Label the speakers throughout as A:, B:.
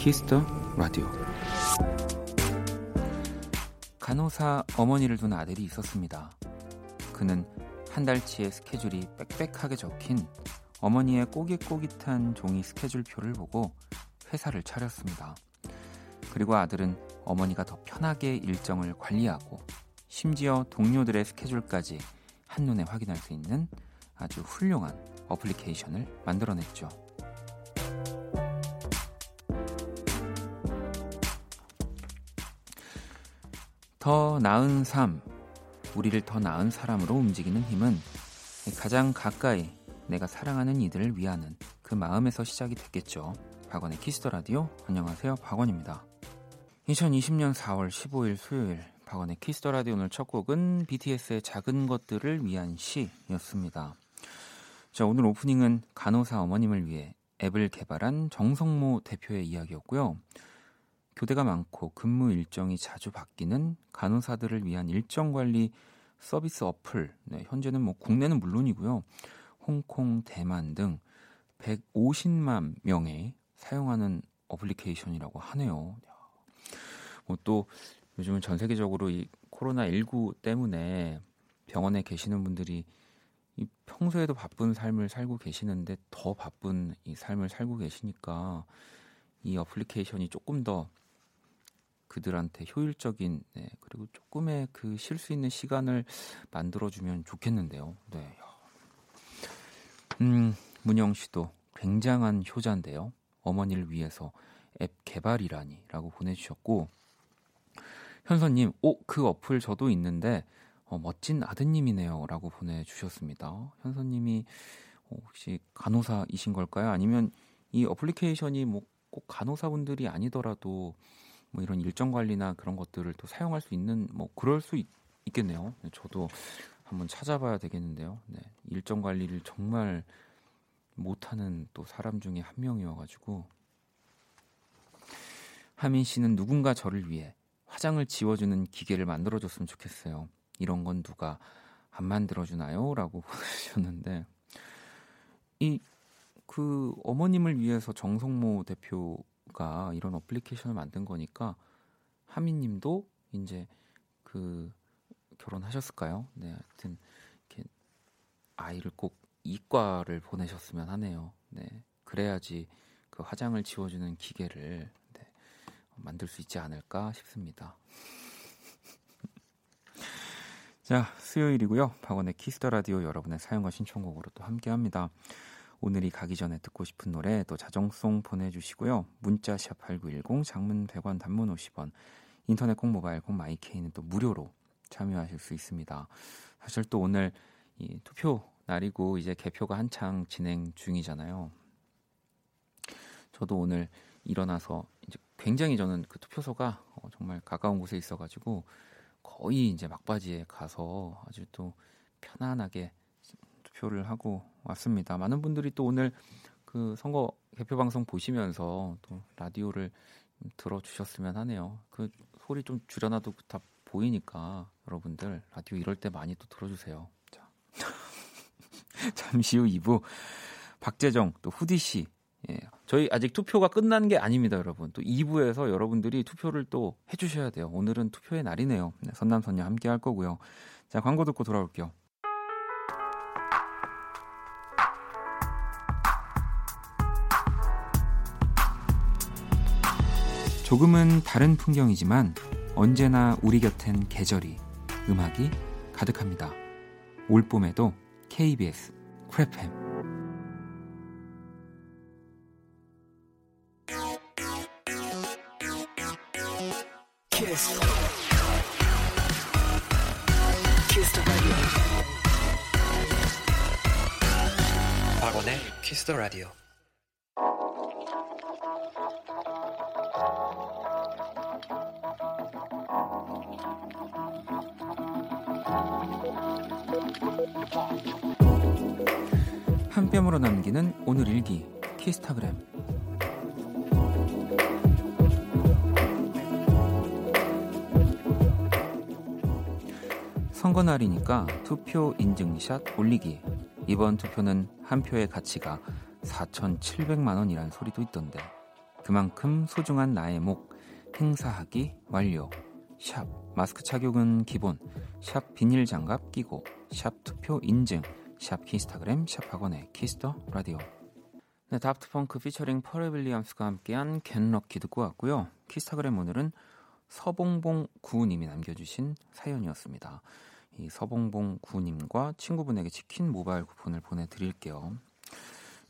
A: Kiss the Radio 간호사 어머니를 둔 아들이 있었습니다. 그는 한 달치의 스케줄이 빽빽하게 적힌 어머니의 꼬깃꼬깃한 종이 스케줄표를 보고 회사를 차렸습니다. 그리고 아들은 어머니가 더 편하게 일정을 관리하고 심지어 동료들의 스케줄까지 한눈에 확인할 수 있는 아주 훌륭한 어플리케이션을 만들어냈죠. 더 나은 삶, 우리를 더 나은 사람으로 움직이는 힘은 가장 가까이 내가 사랑하는 이들을 위하는 그 마음에서 시작이 됐겠죠. 박원의 Kiss the Radio. 안녕하세요. 박원입니다. 2020년 4월 15일 수요일 박원의 Kiss the Radio 오늘 첫 곡은 BTS의 작은 것들을 위한 시였습니다. 자, 오늘 오프닝은 간호사 어머님을 위해 앱을 개발한 정성모 대표의 이야기였고요. 교대가 많고 근무 일정이 자주 바뀌는 간호사들을 위한 일정 관리 서비스 어플. 네, 현재는 뭐 국내는 물론이고요. 홍콩, 대만 등 150만 명의 사용하는 어플리케이션이라고 하네요. 뭐 또 요즘은 전 세계적으로 이 코로나 19 때문에 병원에 계시는 분들이 이 평소에도 바쁜 삶을 살고 계시는데 더 바쁜 이 삶을 살고 계시니까 이 어플리케이션이 조금 더 그들한테 효율적인 네, 그리고 조금의 그 쉴 수 있는 시간을 만들어주면 좋겠는데요. 네. 음, 문영 씨도 굉장한 효자인데요. 어머니를 위해서 앱 개발이라니라고 보내주셨고 현서님, 오, 그 어플 저도 있는데 어, 멋진 아드님이네요라고 보내주셨습니다. 현서님이 어, 혹시 간호사이신 걸까요? 아니면 이 어플리케이션이 뭐 꼭 간호사분들이 아니더라도 뭐 이런 일정 관리나 그런 것들을 또 사용할 수 있는 뭐 그럴 수 있, 겠네요 네, 저도 한번 찾아봐야 되겠는데요. 네, 일정 관리를 정말 못하는 또 사람 중에 한 명이어가지고 하민 씨는 누군가 저를 위해 화장을 지워주는 기계를 만들어줬으면 좋겠어요. 이런 건 누가 안 만들어주나요? 라고 보내주셨는데 이 그 어머님을 위해서 정성모 대표가 이런 어플리케이션을 만든 거니까 하민님도 이제 그 결혼하셨을까요? 네, 하여튼 이렇게 아이를 꼭 이과를 보내셨으면 하네요. 네, 그래야지 그 화장을 지워주는 기계를 네, 만들 수 있지 않을까 싶습니다. 자, 수요일이고요. 박원의 Kiss the Radio 여러분의 사연과 신청곡으로 또 함께합니다. 오늘이 가기 전에 듣고 싶은 노래 또 자정송 보내주시고요. 문자 샵 8910 장문 100원 단문 50원 인터넷 콩 모바일 콩 마이케이는 또 무료로 참여하실 수 있습니다. 사실 또 오늘 이 투표 날이고 이제 개표가 한창 진행 중이잖아요. 저도 오늘 일어나서 이제 굉장히 저는 그 투표소가 어, 정말 가까운 곳에 있어가지고 거의 이제 막바지에 가서 아주 또 편안하게 투표를 하고 왔습니다. 많은 분들이 또 오늘 그 선거 개표 방송 보시면서 또 라디오를 들어주셨으면 하네요. 그 소리 좀 줄여놔도 다 보이니까 여러분들 라디오 이럴 때 많이 또 들어주세요. 자. 잠시 후 2부 박재정 또 후디 씨. 예. 저희 아직 투표가 끝난 게 아닙니다, 여러분. 또 2부에서 여러분들이 투표를 또 해주셔야 돼요. 오늘은 투표의 날이네요. 네, 선남선녀 함께 할 거고요. 자, 광고 듣고 돌아올게요. 조금은 다른 풍경이지만 언제나 우리 곁엔 계절이, 음악이 가득합니다. 올 봄에도 KBS 크래팸 키스. 키스 박원의 키스 더 라디오 한 뼘으로 남기는 오늘 일기 키스타그램. 선거 날이니까 투표 인증샷 올리기. 이번 투표는 한 표의 가치가 4,700만 원이란 소리도 있던데 그만큼 소중한 나의 목 행사하기 완료. 샵 마스크 착용은 기본. 샵 비닐 장갑 끼고. 샵 투표 인증 샵 키스타그램 샵 박원의 Kiss the Radio. 네, Daft Punk 피처링 Pharrell Williams가 함께한 Get Lucky 듣고 왔고요. 키스타그램 오늘은 서봉봉 구우님이 남겨주신 사연이었습니다. 이 서봉봉 구우님과 친구분에게 치킨 모바일 쿠폰을 보내드릴게요.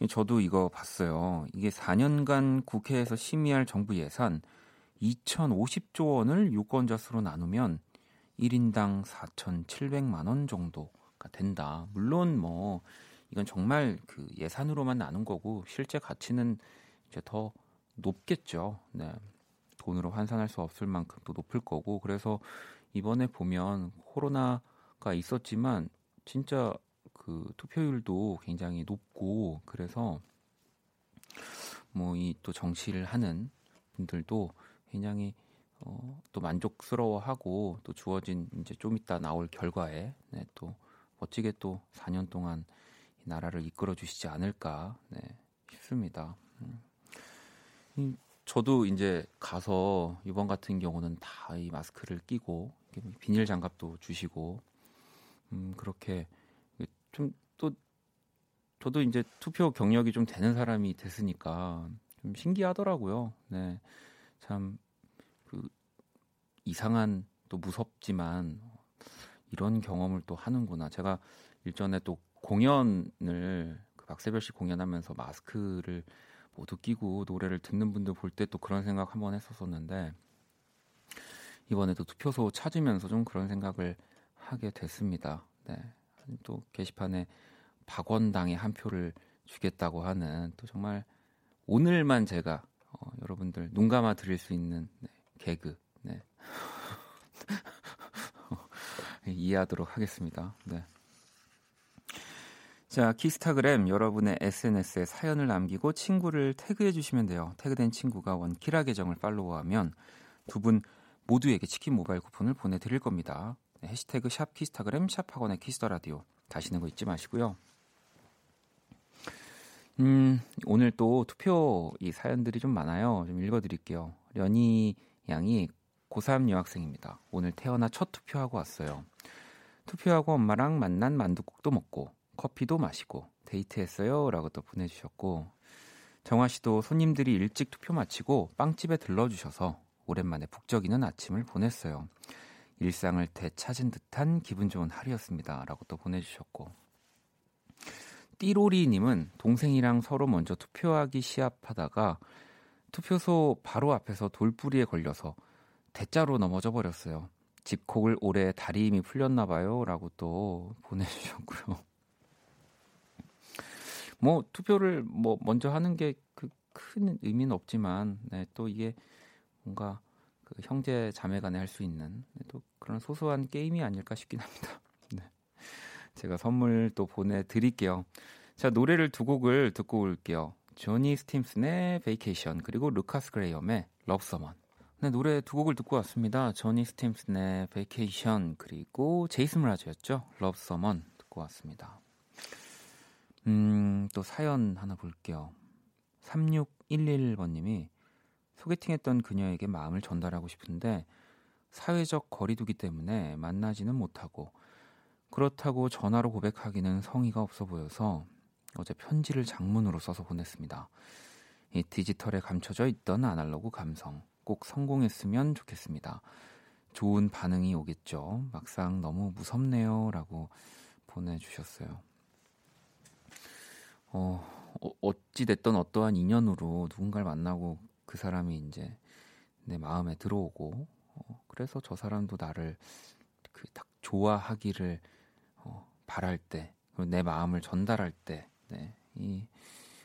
A: 저도 이거 봤어요. 이게 4년간 국회에서 심의할 정부 예산 2,050조 원을 유권자 수로 나누면 1인당 4,700만 원 정도가 된다. 물론 뭐 이건 정말 그 예산으로만 나눈 거고 실제 가치는 이제 더 높겠죠. 네. 돈으로 환산할 수 없을 만큼 또 높을 거고 그래서 이번에 보면 코로나가 있었지만 진짜 그 투표율도 굉장히 높고 그래서 뭐 이 또 정치를 하는 분들도 굉장히 어, 또 만족스러워하고 또 주어진 이제 좀 이따 나올 결과에 네, 또 멋지게 또 4년 동안 이 나라를 이끌어 주시지 않을까 네, 싶습니다. 음. 이, 저도 이제 가서 이번 같은 경우는 다 이 마스크를 끼고 비닐 장갑도 주시고 음, 그렇게 좀 또 저도 이제 투표 경력이 좀 되는 사람이 됐으니까 좀 신기하더라고요. 네. 참 그 이상한 또 무섭지만 이런 경험을 또 하는구나. 제가 일전에 또 공연을 그 박세별 씨 공연하면서 마스크를 모두 끼고 노래를 듣는 분들 볼 때 또 그런 생각 한번 했었었는데 이번에도 투표소 찾으면서 좀 그런 생각을 하게 됐습니다. 네. 또 게시판에 박원당에 한 표를 주겠다고 하는 또 정말 오늘만 제가 어, 여러분들 눈 감아 드릴 수 있는 네, 개그 네. 이해하도록 하겠습니다. 네. 자, 키스타그램 여러분의 SNS에 사연을 남기고 친구를 태그해 주시면 돼요. 태그된 친구가 원키라 계정을 팔로우하면 두 분 모두에게 치킨 모바일 쿠폰을 보내드릴 겁니다. 네, 해시태그 샵 키스타그램 샵 박원의 키스 더 라디오 다시는 거 잊지 마시고요. 음, 오늘 또 투표 이 사연들이 좀 많아요. 좀 읽어드릴게요. 연희 양이 고3 여학생입니다. 오늘 태어나 첫 투표하고 왔어요. 투표하고 엄마랑 만난 만두국도 먹고 커피도 마시고 데이트했어요. 라고 또 보내주셨고 정화 씨도 손님들이 일찍 투표 마치고 빵집에 들러주셔서 오랜만에 북적이는 아침을 보냈어요. 일상을 되찾은 듯한 기분 좋은 하루였습니다. 라고 또 보내주셨고 띠로리님은 동생이랑 서로 먼저 투표하기 시합하다가 투표소 바로 앞에서 돌부리에 걸려서 대자로 넘어져 버렸어요. 집콕을 올해 다리 힘이 풀렸나 봐요. 라고 또 보내주셨고요. 뭐 투표를 뭐 먼저 하는 게 그 큰 의미는 없지만 네, 또 이게 뭔가 그 형제 자매 간에 할 수 있는 네, 또 그런 소소한 게임이 아닐까 싶긴 합니다. 네. 제가 선물 또 보내드릴게요. 자, 노래를 두 곡을 듣고 올게요. 조니 스팀슨의 Vacation 그리고 루카스 그레이엄의 Love Someone. 네, 노래 두 곡을 듣고 왔습니다. 조니 스팀슨의 Vacation 그리고 제이슨 므라즈였죠. Love Someone 듣고 왔습니다. 음, 또 사연 하나 볼게요. 3611번 님이 소개팅했던 그녀에게 마음을 전달하고 싶은데 사회적 거리두기 때문에 만나지는 못하고 그렇다고 전화로 고백하기는 성의가 없어 보여서 어제 편지를 장문으로 써서 보냈습니다. 이 디지털에 감춰져 있던 아날로그 감성 꼭 성공했으면 좋겠습니다. 좋은 반응이 오겠죠. 막상 너무 무섭네요 라고 보내주셨어요. 어, 어 어찌 됐던 어떠한 인연으로 누군가를 만나고 그 사람이 이제 내 마음에 들어오고 어, 그래서 저 사람도 나를 그 딱 좋아하기를 어, 바랄 때, 내 마음을 전달할 때, 네, 이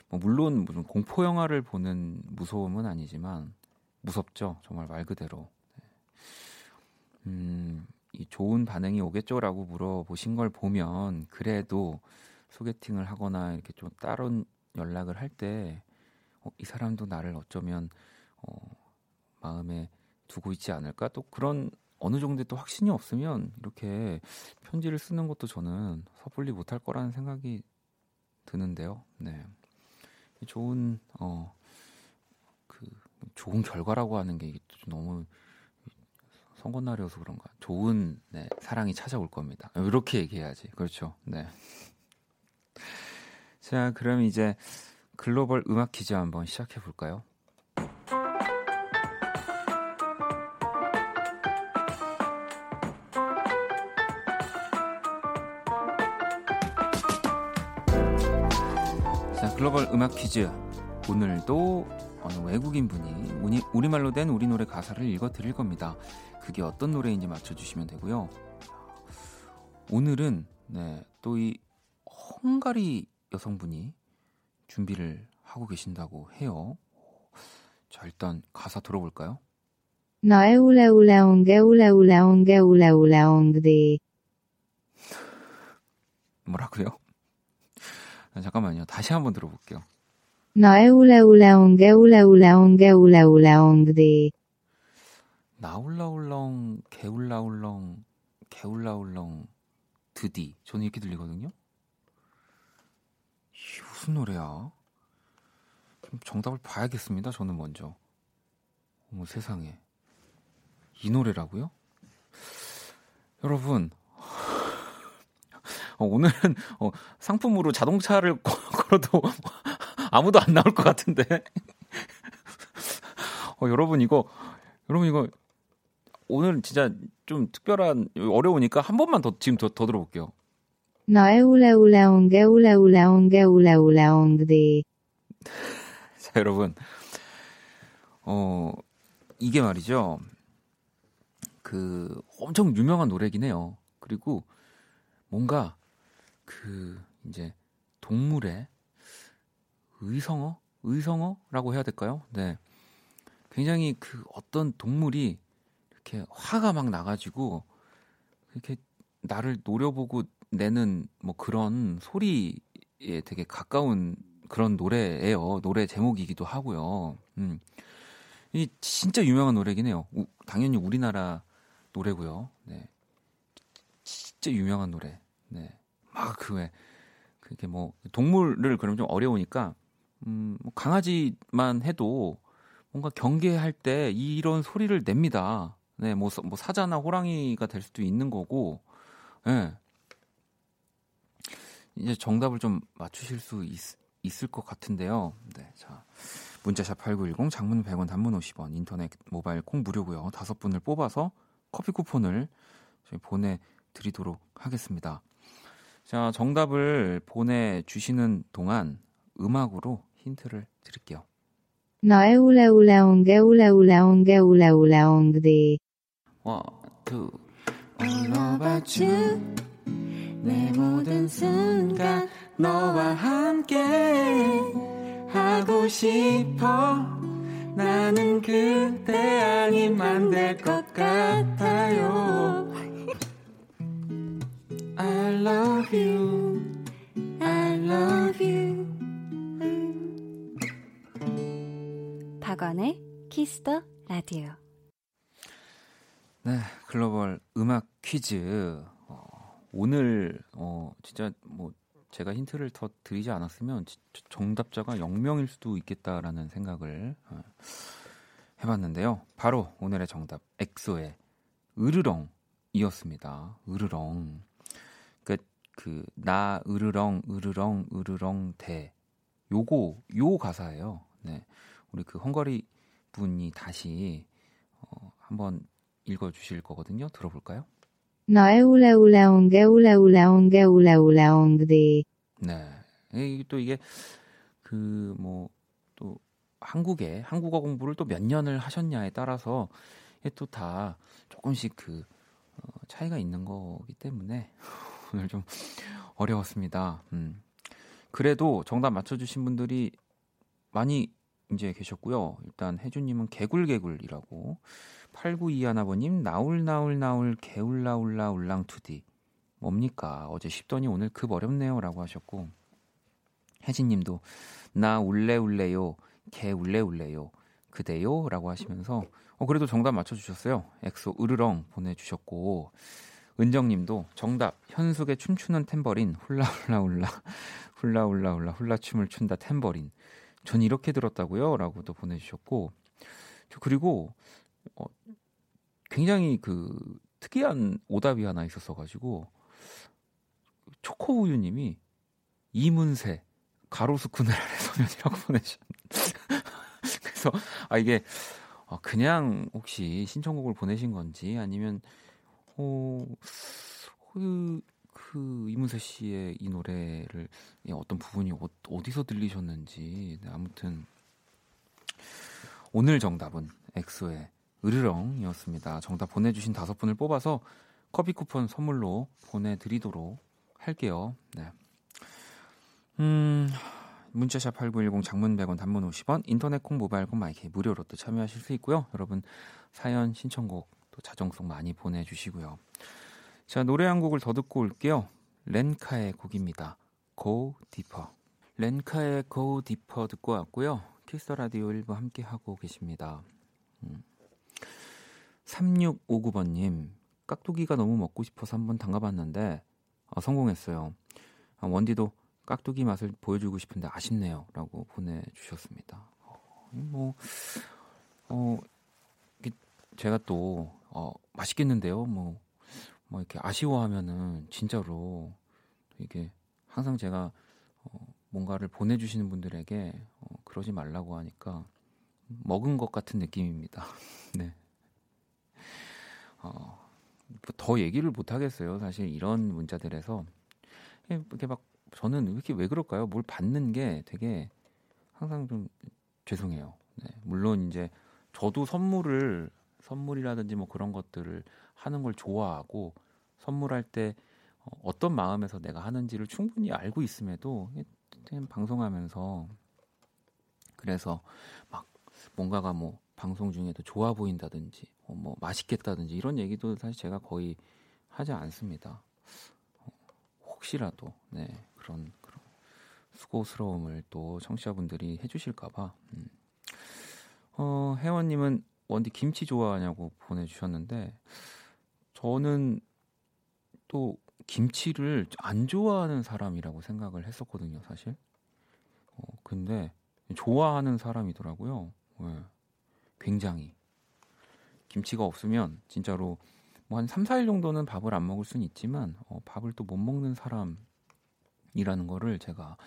A: 뭐 물론 무슨 공포 영화를 보는 무서움은 아니지만 무섭죠, 정말 말 그대로. 네. 음, 이 좋은 반응이 오겠죠라고 물어보신 걸 보면 그래도 소개팅을 하거나 이렇게 좀 다른 연락을 할때 어, 이 사람도 나를 어쩌면 어, 마음에 두고 있지 않을까? 또 그런 어느 정도의 또 확신이 없으면 이렇게 편지를 쓰는 것도 저는 섣불리 못할 거라는 생각이 드는데요. 네. 좋은 어그 좋은 결과라고 하는 게 너무 선거날이어서 그런가. 좋은 네, 사랑이 찾아올 겁니다. 이렇게 얘기해야지. 그렇죠. 네. 자, 그럼 이제 글로벌 음악 퀴즈 한번 시작해 볼까요? 글로벌 음악 퀴즈. 오늘도 어느 외국인 분이 우리, 우리말로 된 우리 노래 가사를 읽어 드릴 겁니다. 그게 어떤 노래인지 맞춰주시면 되고요. 오늘은 네, 또 이 헝가리 여성분이 준비를 하고 계신다고 해요. 자, 일단 가사 들어볼까요?
B: 나에 울레 울레 옹게 울레 울레 옹게 울레 울레 옹디
A: 뭐라고요? 잠깐만요. 다시 한번 들어볼게요.
B: 나에울레울레옹 게울레울레옹 게울레울레옹 디
A: 나울라울렁 개울라울렁 개울라울렁 드디 저는 이렇게 들리거든요. 무슨 노래야? 정답을 봐야겠습니다. 저는 먼저. 어머 세상에 이 노래라고요? 여러분 어, 오늘은 어, 상품으로 자동차를 걸어도 아무도 안 나올 것 같은데. 어, 여러분 이거 여러분 이거 오늘 진짜 좀 특별한 어려우니까 한 번만 더 지금 더, 더 들어볼게요.
B: 나에울레울레옹게울레울레옹게울레울레옹디
A: 자 여러분 어 이게 말이죠. 그 엄청 유명한 노래긴 해요. 그리고 뭔가 그 이제 동물의 의성어, 의성어라고 해야 될까요? 네, 굉장히 그 어떤 동물이 이렇게 화가 막 나가지고 이렇게 나를 노려보고 내는 뭐 그런 소리에 되게 가까운 그런 노래예요. 노래 제목이기도 하고요. 음. 이 진짜 유명한 노래긴 해요. 우, 당연히 우리나라 노래고요. 네. 진짜 유명한 노래. 네. 막 그 왜 그게 뭐 동물을 그럼 좀 어려우니까 음, 뭐 강아지만 해도 뭔가 경계할 때 이런 소리를 냅니다. 네, 뭐, 뭐 사자나 호랑이가 될 수도 있는 거고, 예. 네. 이제 정답을 좀 맞추실 수 있, 있을 것 같은데요. 네, 자. 문자샵 8910, 장문 100원, 단문 50원, 인터넷 모바일 콩 무료고요. 다섯 분을 뽑아서 커피 쿠폰을 보내드리도록 하겠습니다. 자, 정답을 보내주시는 동안 음악으로 힌트를 드릴게요.
B: 너의 울레 울레 옹게 울레 울레 옹게 울레 울레 옹디
A: One, two All about you 내 모든 순간 너와 함께 하고 싶어 나는 그대 아니면 안될 것 같아요 I love you. I love you.
C: 박원의 키스 더 라디오.
A: 네, 글로벌 음악 퀴즈. 어, 오늘 어, 진짜 뭐 제가 힌트를 더 드리지 않았으면 정답자가 0명일 수도 있겠다라는 생각을 어, 해봤는데요. 바로 오늘의 정답 엑소의 으르렁이었습니다. 으르렁. 그나 으르렁 으르렁 으르렁 대 요거 요 가사예요. 네. 우리 그 헝가리 분이 다시 어, 한번 읽어 주실 거거든요. 들어볼까요?
B: 너의 울레울레옹게 울레울레옹게 울레울레옹디
A: 네. 이게 또 이게 그 뭐 또 한국에 한국어 공부를 또 몇 년을 하셨냐에 따라서 또 다 조금씩 그 어, 차이가 있는 거기 때문에 오늘 좀 어려웠습니다. 음. 그래도 정답 맞춰주신 분들이 많이 이제 계셨고요. 일단 혜주님은 개굴개굴이라고 8921아버님 나울나울나울 개울라울라 울랑투디 뭡니까 어제 쉽더니 오늘 급 어렵네요 라고 하셨고 혜진님도 나 울래울래요 개울래울래요 그대요 라고 하시면서 어 그래도 정답 맞춰주셨어요. 엑소 으르렁 보내주셨고 은정님도 정답 현숙의 춤추는 탬버린 훌라훌라훌라 훌라 훌라 훌라 훌라 춤을 춘다 탬버린. 전 이렇게 들었다고요?라고 도 보내주셨고 그리고 어, 굉장히 그 특이한 오답이 하나 있었어가지고 초코우유님이 이문세 가로수 아래 소면이라고 보내주셨는데 그래서 아 이게 어, 그냥 혹시 신청곡을 보내신 건지 아니면 어, 그, 그 이문세 씨의 이 노래를 어떤 부분이 어, 디서 들리셨는지 네, 아무튼 오늘 정답은 엑소의 으르렁이었습니다. 정답 보내주신 다섯 분을 뽑아서 커피 쿠폰 선물로 보내드리도록 할게요. 네. 음, 문자샵 8910 장문 100원 단문 50원 인터넷 콩 모바일 콩 마이크 무료로 또 참여하실 수 있고요. 여러분 사연 신청곡 또 자정송 많이 보내주시고요. 자 노래 한 곡을 더 듣고 올게요. 렌카의 곡입니다. Go Deeper. 렌카의 Go Deeper 듣고 왔고요. 키스 라디오 1부 함께 하고 계십니다. 음. 3659번님 깍두기가 너무 먹고 싶어서 한번 담가봤는데 어, 성공했어요. 아, 원디도 깍두기 맛을 보여주고 싶은데 아쉽네요라고 보내주셨습니다. 어, 뭐 어, 제가 또 어, 맛있겠는데요. 뭐, 뭐 이렇게 아쉬워하면은 진짜로 이게 항상 제가 어, 뭔가를 보내주시는 분들에게 어, 그러지 말라고 하니까 먹은 것 같은 느낌입니다. 네. 어, 더 얘기를 못 하겠어요. 사실 이런 문자들에서 이렇게 막 저는 이렇게 왜 그럴까요? 뭘 받는 게 되게 항상 좀 죄송해요. 네. 물론 이제 저도 선물을 선물이라든지 뭐 그런 것들을 하는 걸 좋아하고 선물할 때 어, 어떤 마음에서 내가 하는지를 충분히 알고 있음에도 방송하면서 그래서 막 뭔가가 뭐 방송 중에도 좋아 보인다든지 어, 뭐 맛있겠다든지 이런 얘기도 사실 제가 거의 하지 않습니다. 어, 혹시라도 네 그런 그런 수고스러움을 또 청취자분들이 해주실까봐. 음. 어, 혜원님은 원디 김치 좋아하냐고 보내주셨는데 저는 또 김치를 안 좋아하는 사람이라고 생각을 했었거든요, 사실. 어, 근데 좋아하는 사람이더라고요. 네. 굉장히. 김치가 없으면 진짜로 뭐 한 3, 4일 정도는 밥을 안 먹을 수는 있지만 어, 밥을 또 못 먹는 사람이라는 거를 제가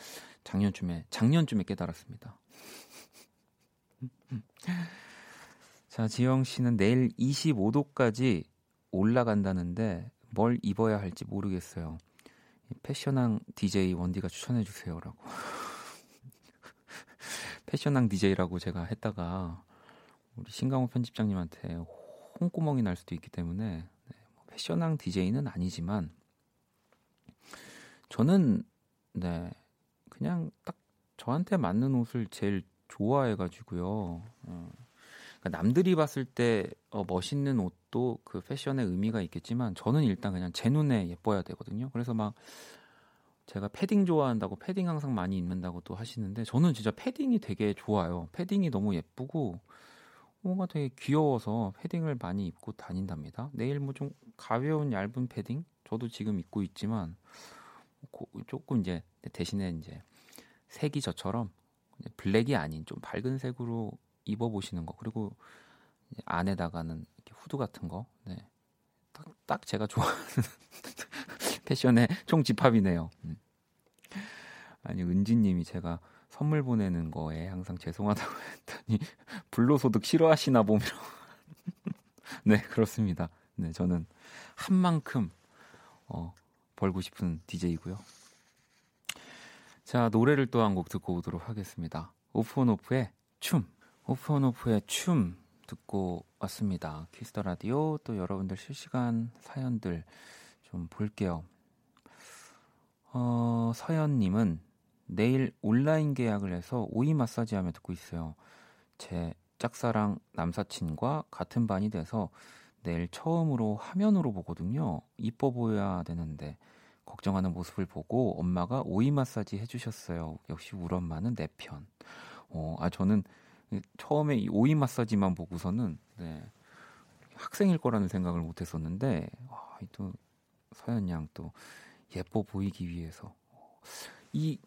A: 작년쯤에 작년쯤에 깨달았습니다. 자, 지영 씨는 내일 25도까지 올라간다는데 뭘 입어야 할지 모르겠어요. 패션왕 DJ 원디가 추천해 주세요라고. 패션왕 DJ라고 제가 했다가 우리 신강호 편집장님한테 홍구멍이 날 수도 있기 때문에 네, 뭐 패션왕 DJ는 아니지만 저는 네 그냥 딱 저한테 맞는 옷을 제일 좋아해가지고요. 어, 그러니까 남들이 봤을 때 어, 멋있는 옷 도 그 패션의 의미가 있겠지만 저는 일단 그냥 제 눈에 예뻐야 되거든요. 그래서 막 제가 패딩 좋아한다고 패딩 항상 많이 입는다고 또 하시는데 저는 진짜 패딩이 되게 좋아요. 패딩이 너무 예쁘고 뭔가 되게 귀여워서 패딩을 많이 입고 다닌답니다. 내일 뭐 좀 가벼운 얇은 패딩 저도 지금 입고 있지만 조금 이제 대신에 이제 색이 저처럼 블랙이 아닌 좀 밝은 색으로 입어보시는 거 그리고 안에다가는 후드 같은 거 네. 딱, 딱 제가 좋아하는 패션의 총집합이네요. 음. 아니 은지님이 제가 선물 보내는 거에 항상 죄송하다고 했더니 불로소득 싫어하시나 보면 네 그렇습니다. 네 저는 한 만큼 어, 벌고 싶은 DJ이고요. 자 노래를 또 한 곡 듣고 오도록 하겠습니다. 오프온오프의 춤. 오프온오프의 춤 듣고 왔습니다. 키스 더 라디오 또 여러분들 실시간 사연들 좀 볼게요. 어, 서연님은 내일 온라인 계약을 해서 오이 마사지 하며 듣고 있어요. 제 짝사랑 남사친과 같은 반이 돼서 내일 처음으로 화면으로 보거든요. 이뻐 보여야 되는데 걱정하는 모습을 보고 엄마가 오이 마사지 해주셨어요. 역시 우리 엄마는 내 편. 어, 아 저는 처음에 이 오이 마사지만 보고서는 네, 학생일 거라는 생각을 못 했었는데 와, 또 서현 양 또 예뻐 보이기 위해서 이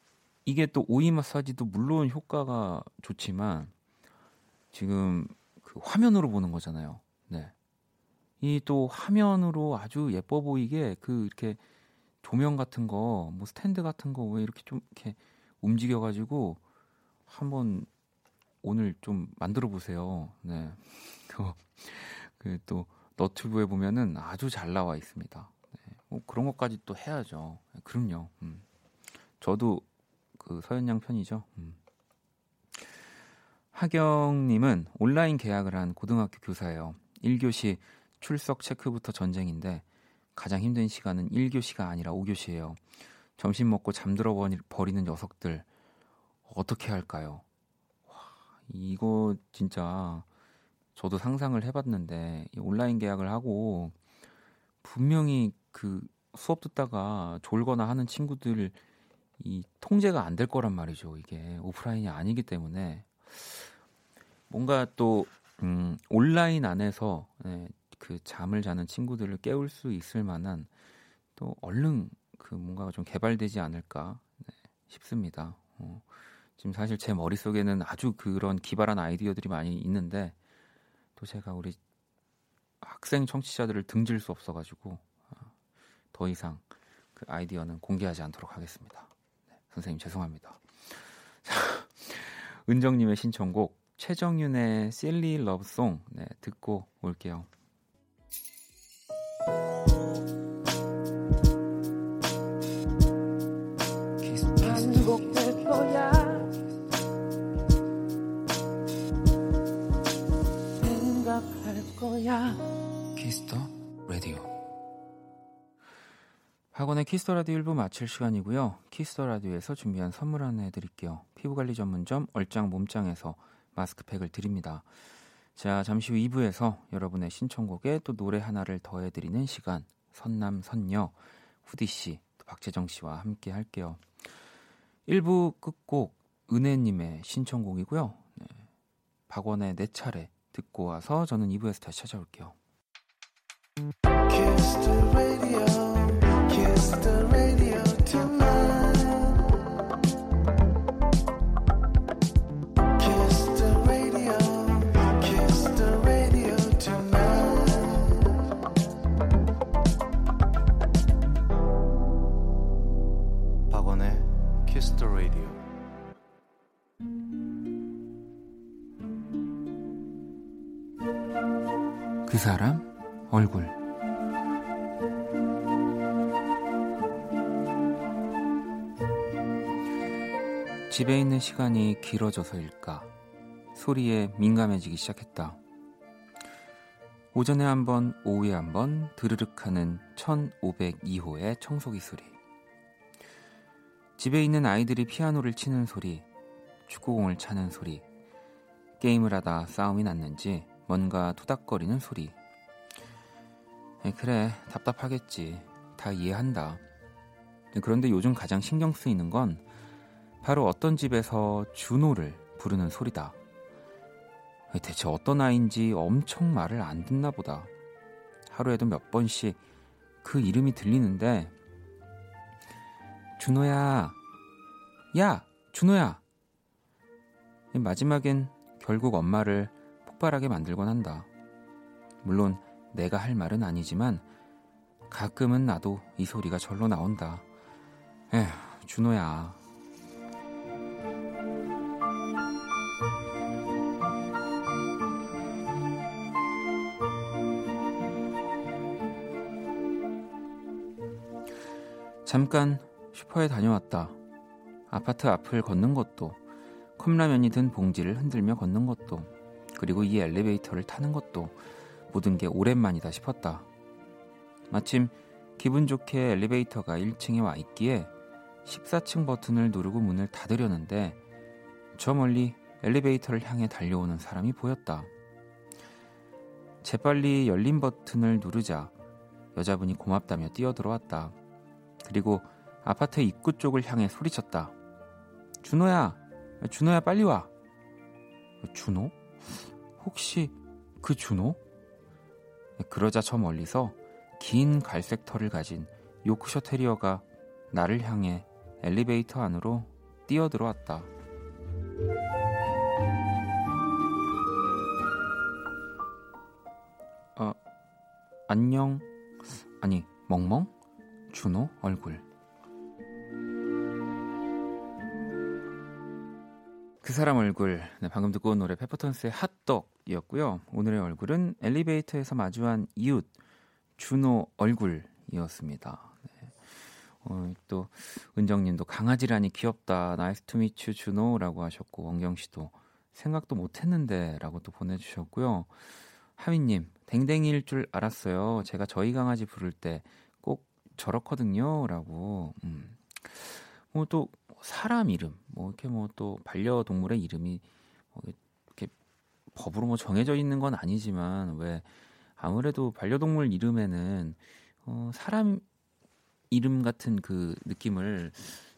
A: 이게 또 오이 마사지도 물론 효과가 좋지만 지금 그 화면으로 보는 거잖아요. 네. 이 또 화면으로 아주 예뻐 보이게 그 이렇게 조명 같은 거, 뭐 스탠드 같은 거 왜 이렇게 좀 이렇게 움직여 가지고 한번 오늘 좀 만들어 보세요. 네. 그 또 너튜브에 보면은 아주 잘 나와 있습니다. 네. 뭐 그런 것까지 또 해야죠. 네, 그럼요. 음. 저도 그 서현양 편이죠. 음. 하경님은 온라인 계약을 한 고등학교 교사예요. 1교시 출석 체크부터 전쟁인데 가장 힘든 시간은 1교시가 아니라 5교시예요. 점심 먹고 잠들어 버리는 녀석들 어떻게 할까요? 와, 이거 진짜 저도 상상을 해봤는데 온라인 계약을 하고 분명히 그 수업 듣다가 졸거나 하는 친구들 이 통제가 안 될 거란 말이죠. 이게 오프라인이 아니기 때문에 뭔가 또 음, 온라인 안에서 네, 그 잠을 자는 친구들을 깨울 수 있을 만한 또 얼른 그 뭔가가 좀 개발되지 않을까 네, 싶습니다. 어, 지금 사실 제 머릿속에는 아주 그런 기발한 아이디어들이 많이 있는데 또 제가 우리 학생 청취자들을 등질 수 없어가지고 어, 더 이상 그 아이디어는 공개하지 않도록 하겠습니다. 네, 선생님 죄송합니다. 은정님의 신청곡 최정윤의 실리 러브송 네, 듣고 올게요. 거야 키스 더 라디오 박원의 키스 더 라디오 1부 마칠 시간이고요. 키스 더 라디오에서 준비한 선물 하나 해드릴게요. 피부관리 전문점 얼짱 몸짱에서 마스크팩을 드립니다. 자, 잠시 후 2부에서 여러분의 신청곡에 또 노래 하나를 더해드리는 시간, 선남, 선녀, 후디씨, 박재정씨와 함께 할게요. 1부 끝곡, 은혜님의 신청곡이고요. 네, 박원의 내 차례 듣고 와서 저는 2부에서 다시 찾아올게요. 집에 있는 시간이 길어져서일까 소리에 민감해지기 시작했다. 오전에 한 번, 오후에 한 번 드르륵 하는 1502호의 청소기 소리. 집에 있는 아이들이 피아노를 치는 소리, 축구공을 차는 소리, 게임을 하다 싸움이 났는지 뭔가 투닥거리는 소리. 에, 그래, 답답하겠지. 다 이해한다. 그런데 요즘 가장 신경 쓰이는 건 바로 어떤 집에서 준호를 부르는 소리다. 대체 어떤 아이인지 엄청 말을 안 듣나 보다. 하루에도 몇 번씩 그 이름이 들리는데, 준호야, 야, 준호야! 마지막엔 결국 엄마를 폭발하게 만들곤 한다. 물론 내가 할 말은 아니지만 가끔은 나도 이 소리가 절로 나온다. 에휴, 준호야. 잠깐 슈퍼에 다녀왔다. 아파트 앞을 걷는 것도 컵라면이 든 봉지를 흔들며 걷는 것도 그리고 이 엘리베이터를 타는 것도 모든 게 오랜만이다 싶었다. 마침 기분 좋게 엘리베이터가 1층에 와 있기에 14층 버튼을 누르고 문을 닫으려는데 저 멀리 엘리베이터를 향해 달려오는 사람이 보였다. 재빨리 열린 버튼을 누르자 여자분이 고맙다며 뛰어들어왔다. 그리고 아파트 입구 쪽을 향해 소리쳤다. 준호야, 준호야 빨리 와. 준호? 혹시 그 준호? 그러자 저 멀리서 긴 갈색 털을 가진 요크셔 테리어가 나를 향해 엘리베이터 안으로 뛰어들어왔다. 어, 안녕. 아니, 멍멍? 준호 얼굴. 그 사람 얼굴. 네, 방금 듣고 온 노래 페퍼톤스의 핫도그였고요. 오늘의 얼굴은 엘리베이터에서 마주한 이웃 준호 얼굴이었습니다. 네. 어, 또 은정님도 강아지라니 귀엽다. Nice to meet you 준호라고 하셨고 원경 씨도 생각도 못했는데라고 또 보내주셨고요. 하위님 댕댕이일 줄 알았어요. 제가 저희 강아지 부를 때꼭 저렇거든요 라고. 음. 뭐 또 사람 이름, 뭐 이렇게 뭐 또 반려동물의 이름이 뭐 이렇게 법으로 뭐 정해져 있는 건 아니지만 왜 아무래도 반려동물 이름에는 어, 사람 이름 같은 그 느낌을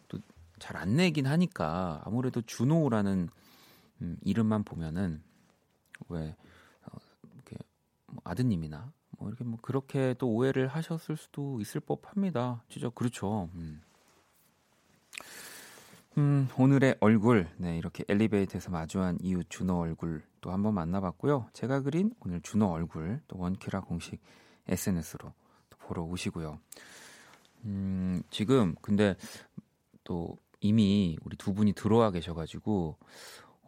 A: 또 잘 안 내긴 하니까 아무래도 준호라는 음, 이름만 보면은 왜 어, 이렇게 뭐 아드님이나 뭐 이렇게 뭐 그렇게 또 오해를 하셨을 수도 있을 법합니다. 진짜 그렇죠. 음. 음, 오늘의 얼굴, 네, 이렇게 엘리베이터에서 마주한 이웃 준호 얼굴 또 한번 만나봤고요. 제가 그린 오늘 준호 얼굴 또 원큐라 공식 SNS로 또 보러 오시고요. 음, 지금 근데 또 이미 우리 두 분이 들어와 계셔가지고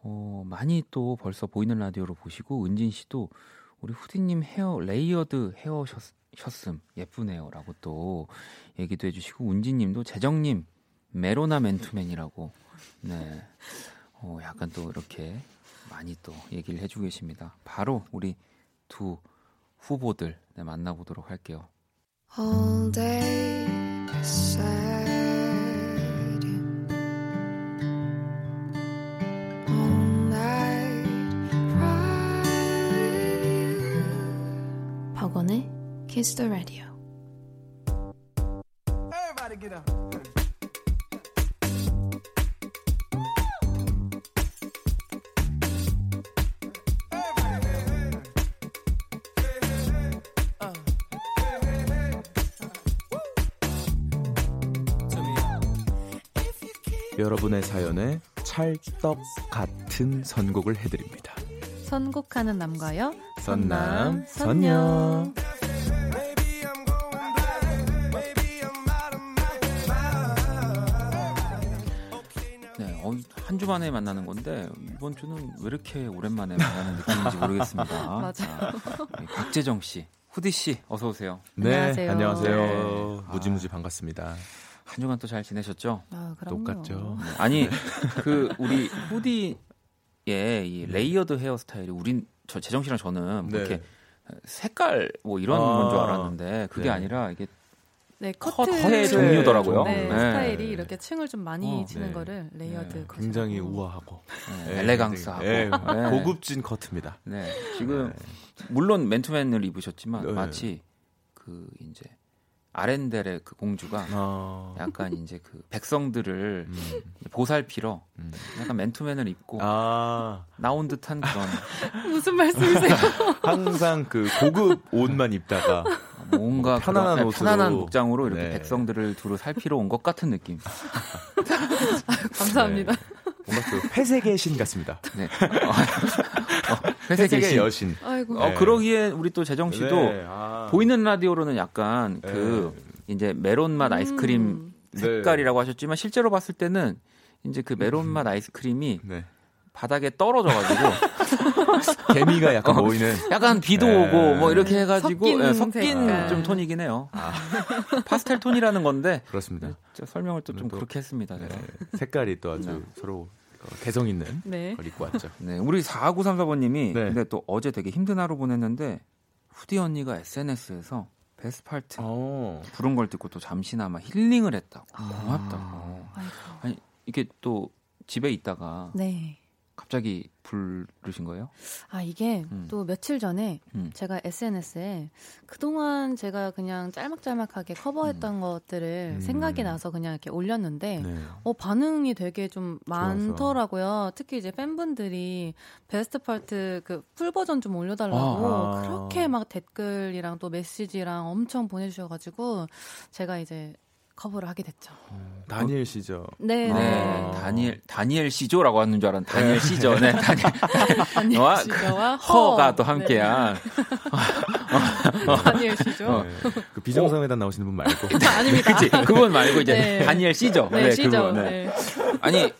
A: 어, 많이 또 벌써 보이는 라디오로 보시고 은진 씨도 우리 후디님 헤어 layered 헤어 셨, 셨음. 예쁘네요라고 또 얘기도 해주시고 은진님도 재정님 메로나 맨투맨이라고. 네. 어, 약간 또 이렇게 많이 또 얘기를 해주고 계십니다. 바로 우리 두 후보들 네, 만나보도록 할게요.
D: All day Kiss the Radio.
E: Everybody get up.
F: 여러분의 사연에 찰떡 같은 선곡을 해드립니다.
C: 선곡하는 남과요.
F: 선남, 선녀.
A: 한 주 만에 만나는 건데 이번 주는 왜 이렇게 오랜만에 만나는 느낌인지 모르겠습니다.
C: 맞아요.
A: 네, 박재정 씨, 후디 씨, 어서 오세요.
F: 네,
C: 안녕하세요.
F: 안녕하세요.
A: 네.
F: 무지무지 반갑습니다.
A: 한 주간 또 잘 지내셨죠?
C: 아, 그럼요.
F: 똑같죠.
A: 아니 그 우리 후디의 이 layered 헤어스타일이 우린 저 재정 씨랑 저는 뭐
F: 네.
A: 이렇게 색깔 뭐 이런
F: 아,
A: 건줄 알았는데 그게
F: 네.
A: 아니라 이게
C: 네,
A: 컷의
C: 커트
A: 종류더라고요.
C: 네,
A: 네.
C: 스타일이 이렇게 층을 좀 많이
A: 어,
C: 지는
F: 네.
C: 거를 layered
A: 네.
F: 굉장히 우아하고
A: 네,
F: 네,
A: elegance하고
F: 네,
A: 네.
F: 고급진 커트입니다.
A: 네, 지금 물론 맨투맨을 입으셨지만
F: 네.
A: 마치 그 이제 아렌델의 그 공주가
F: 어,
A: 약간 이제 그 백성들을
F: 음,
A: 보살피러
F: 음.
A: 약간 맨투맨을 입고
F: 아
A: 나온 듯한 그런
C: 무슨 말씀이세요?
F: 항상 그 고급 옷만 입다가
A: 뭔가
F: 편안한
A: 그런, 네,
F: 옷으로.
A: 편안한 목장으로 이렇게
F: 네.
A: 백성들을 두루 살피러 온 것 같은 느낌.
C: 감사합니다.
F: 뭔가 그 회색의 신 같습니다.
A: 네. 어, 어, 회색의 신.
F: 여신.
C: 아이고.
A: 어,
F: 네.
A: 그러기에 우리 또 재정 씨도
F: 네, 아.
A: 보이는 라디오로는 약간 그 이제 메론 맛 아이스크림
C: 음.
F: 네.
A: 색깔이라고 하셨지만 실제로 봤을 때는 이제 그 메론 맛 아이스크림이
F: 네.
A: 바닥에 떨어져가지고
F: 개미가 약간
A: 어.
F: 보이는
A: 약간 비도
F: 네.
A: 오고 뭐 이렇게 해가지고
C: 섞인
A: 예, 섞인. 좀 톤이긴 해요.
F: 아.
A: 파스텔 톤이라는 건데
F: 그렇습니다.
A: 설명을 또좀
F: 또-
A: 그렇게 했습니다.
F: 네, 색깔이 또 아주
A: 네.
F: 서로 어, 개성 있는
C: 네.
F: 걸 입고 왔죠.
A: 네, 우리 4934번님이
F: 네.
A: 근데 또 어제 되게 힘든 하루 보냈는데 후디 언니가 SNS에서 베스파르트
F: 어.
A: 부른 걸 듣고 또 잠시나마 힐링을 했다고
F: 아.
A: 고맙다고
C: 아이고.
A: 아니 이게 또 집에 있다가
C: 네.
A: 갑자기 부르신 거예요?
C: 아, 이게
A: 음.
C: 또 며칠 전에
A: 음.
C: 제가 SNS에 그동안 제가 그냥 짤막짤막하게 커버했던 것들을
F: 음.
C: 생각이 나서 그냥 이렇게 올렸는데
F: 네.
C: 어, 반응이 되게 좀
F: 좋아서.
C: 많더라고요. 특히 이제 팬분들이 Best Part 그 full 버전 좀 올려달라고
F: 아.
C: 그렇게 막 댓글이랑 또 메시지랑 엄청 보내주셔가지고 제가 이제 커버를 하게 됐죠.
F: 다니엘 씨죠.
C: 네,
A: 네,
C: 네.
A: 다니엘 다니엘 시조라고 하는 줄 알았는데 다니엘 시조. 네, 다니엘
C: 다니엘
A: 와,
C: 시저와
A: 허가 또
C: 네.
A: 함께한
C: 다니엘 시저.
F: 네. 그 비정상회담 나오시는 분 말고.
C: 아닙니다.
A: 그치 그분 말고 이제
C: 네.
A: 다니엘 시죠.
C: 네, 시저.
A: 그분,
C: 네.
A: 아니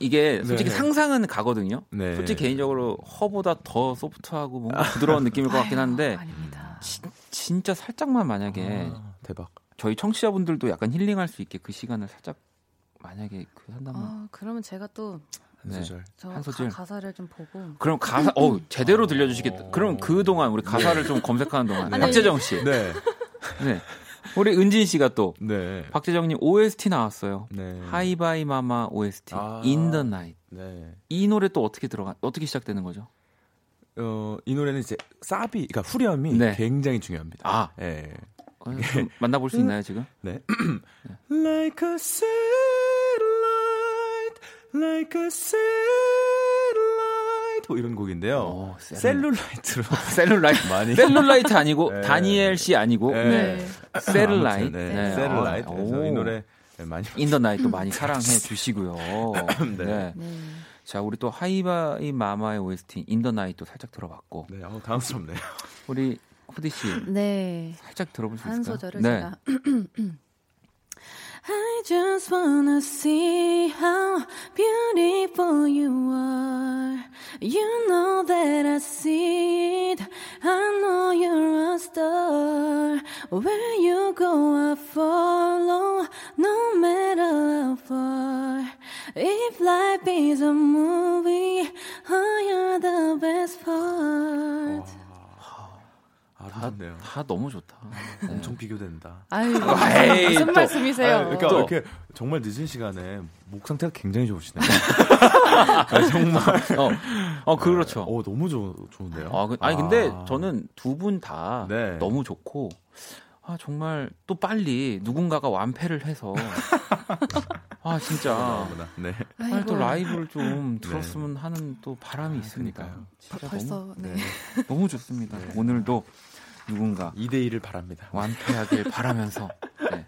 A: 이게 솔직히
F: 네.
A: 상상은 가거든요.
F: 네.
A: 솔직히 개인적으로 허보다 더 소프트하고 뭔가 부드러운 느낌일 것 같긴 한데
C: 아닙니다.
A: 진, 진짜 살짝만 만약에
F: 아, 대박.
A: 저희 청취자분들도 약간 힐링할 수 있게 그 시간을 살짝 만약에 그 한다면
C: 아, 그러면 제가
F: 또한
A: 네. 한 소절.
C: 가 사를 좀 보고
A: 그럼 가사 어 제대로 들려주시겠다. 그럼 그 동안 우리 가사를 좀 검색하는 동안
C: 아니,
A: 박재정 씨,
F: 네.
A: 네. 우리 은진 씨가 또
F: 네.
A: 박재정님 OST 나왔어요.
F: 네.
A: 하이바이 마마 OST
F: 아.
A: In the Night.
F: 네.
A: 이 노래 또 어떻게 들어가 어떻게 시작되는 거죠?
F: 어, 이 노래는 이제 사비, 그러니까 후렴이
A: 네.
F: 굉장히 중요합니다.
A: 아.
F: 예.
A: 어, 좀 만나볼 수 있나요 지금?
F: 네. like a satellite, like a satellite. 뭐 이런 곡인데요.
A: 어, 셀룰-
F: 셀룰라이트로
A: 셀룰라이트
F: 많이.
A: 셀룰라이트 아니고
F: 네.
A: 다니엘 씨 아니고
F: 네.
C: 네.
A: 셀룰라이트.
F: 네.
A: 네.
F: 셀룰라이트.
A: 어,
F: 그래서
A: 오.
F: 이 노래 네, 많이.
A: In the Night 많이 사랑해 주시고요.
F: 네.
A: 네.
C: 네.
A: 자, 우리 또 하이바이 마마의 OST In the Night도 살짝 들어봤고
F: 네, 어, 당황스럽네요.
A: 우리 후디 씨
C: 네.
A: 살짝 들어볼
C: 수한
A: 있을까요?
C: 소절을
A: 네.
C: 제가 I just wanna see how beautiful you are. You know that I see it. I know you're a star. Where you go, I follow. No matter how far. If life is a movie, oh, you're the best part.
F: 아름답네요.
A: 다 너무 좋다. 네.
F: 엄청 비교된다.
C: 아유,
A: 에이,
C: 무슨
A: 또.
C: 말씀이세요?
F: 아, 그러니까
A: 또.
F: 이렇게 정말 늦은 시간에 목 상태가 굉장히 좋으시네요. 아, 정말.
A: 어, 어 그렇죠.
F: 어, 너무 좋, 좋은데요.
A: 아, 그, 아니 근데
F: 아.
A: 저는 두 분다
F: 네.
A: 너무 좋고 아 정말 또 빨리 누군가가 완패를 해서 아 진짜.
F: 네.
A: 빨리 또. 라이브를 좀 들었으면 하는 또 바람이. 진짜
C: 벌써
A: 너무
C: 네.
A: 너무 좋습니다.
F: 네.
A: 오늘도 누군가
F: 2대 1을 바랍니다.
A: 완패하길 바라면서 네.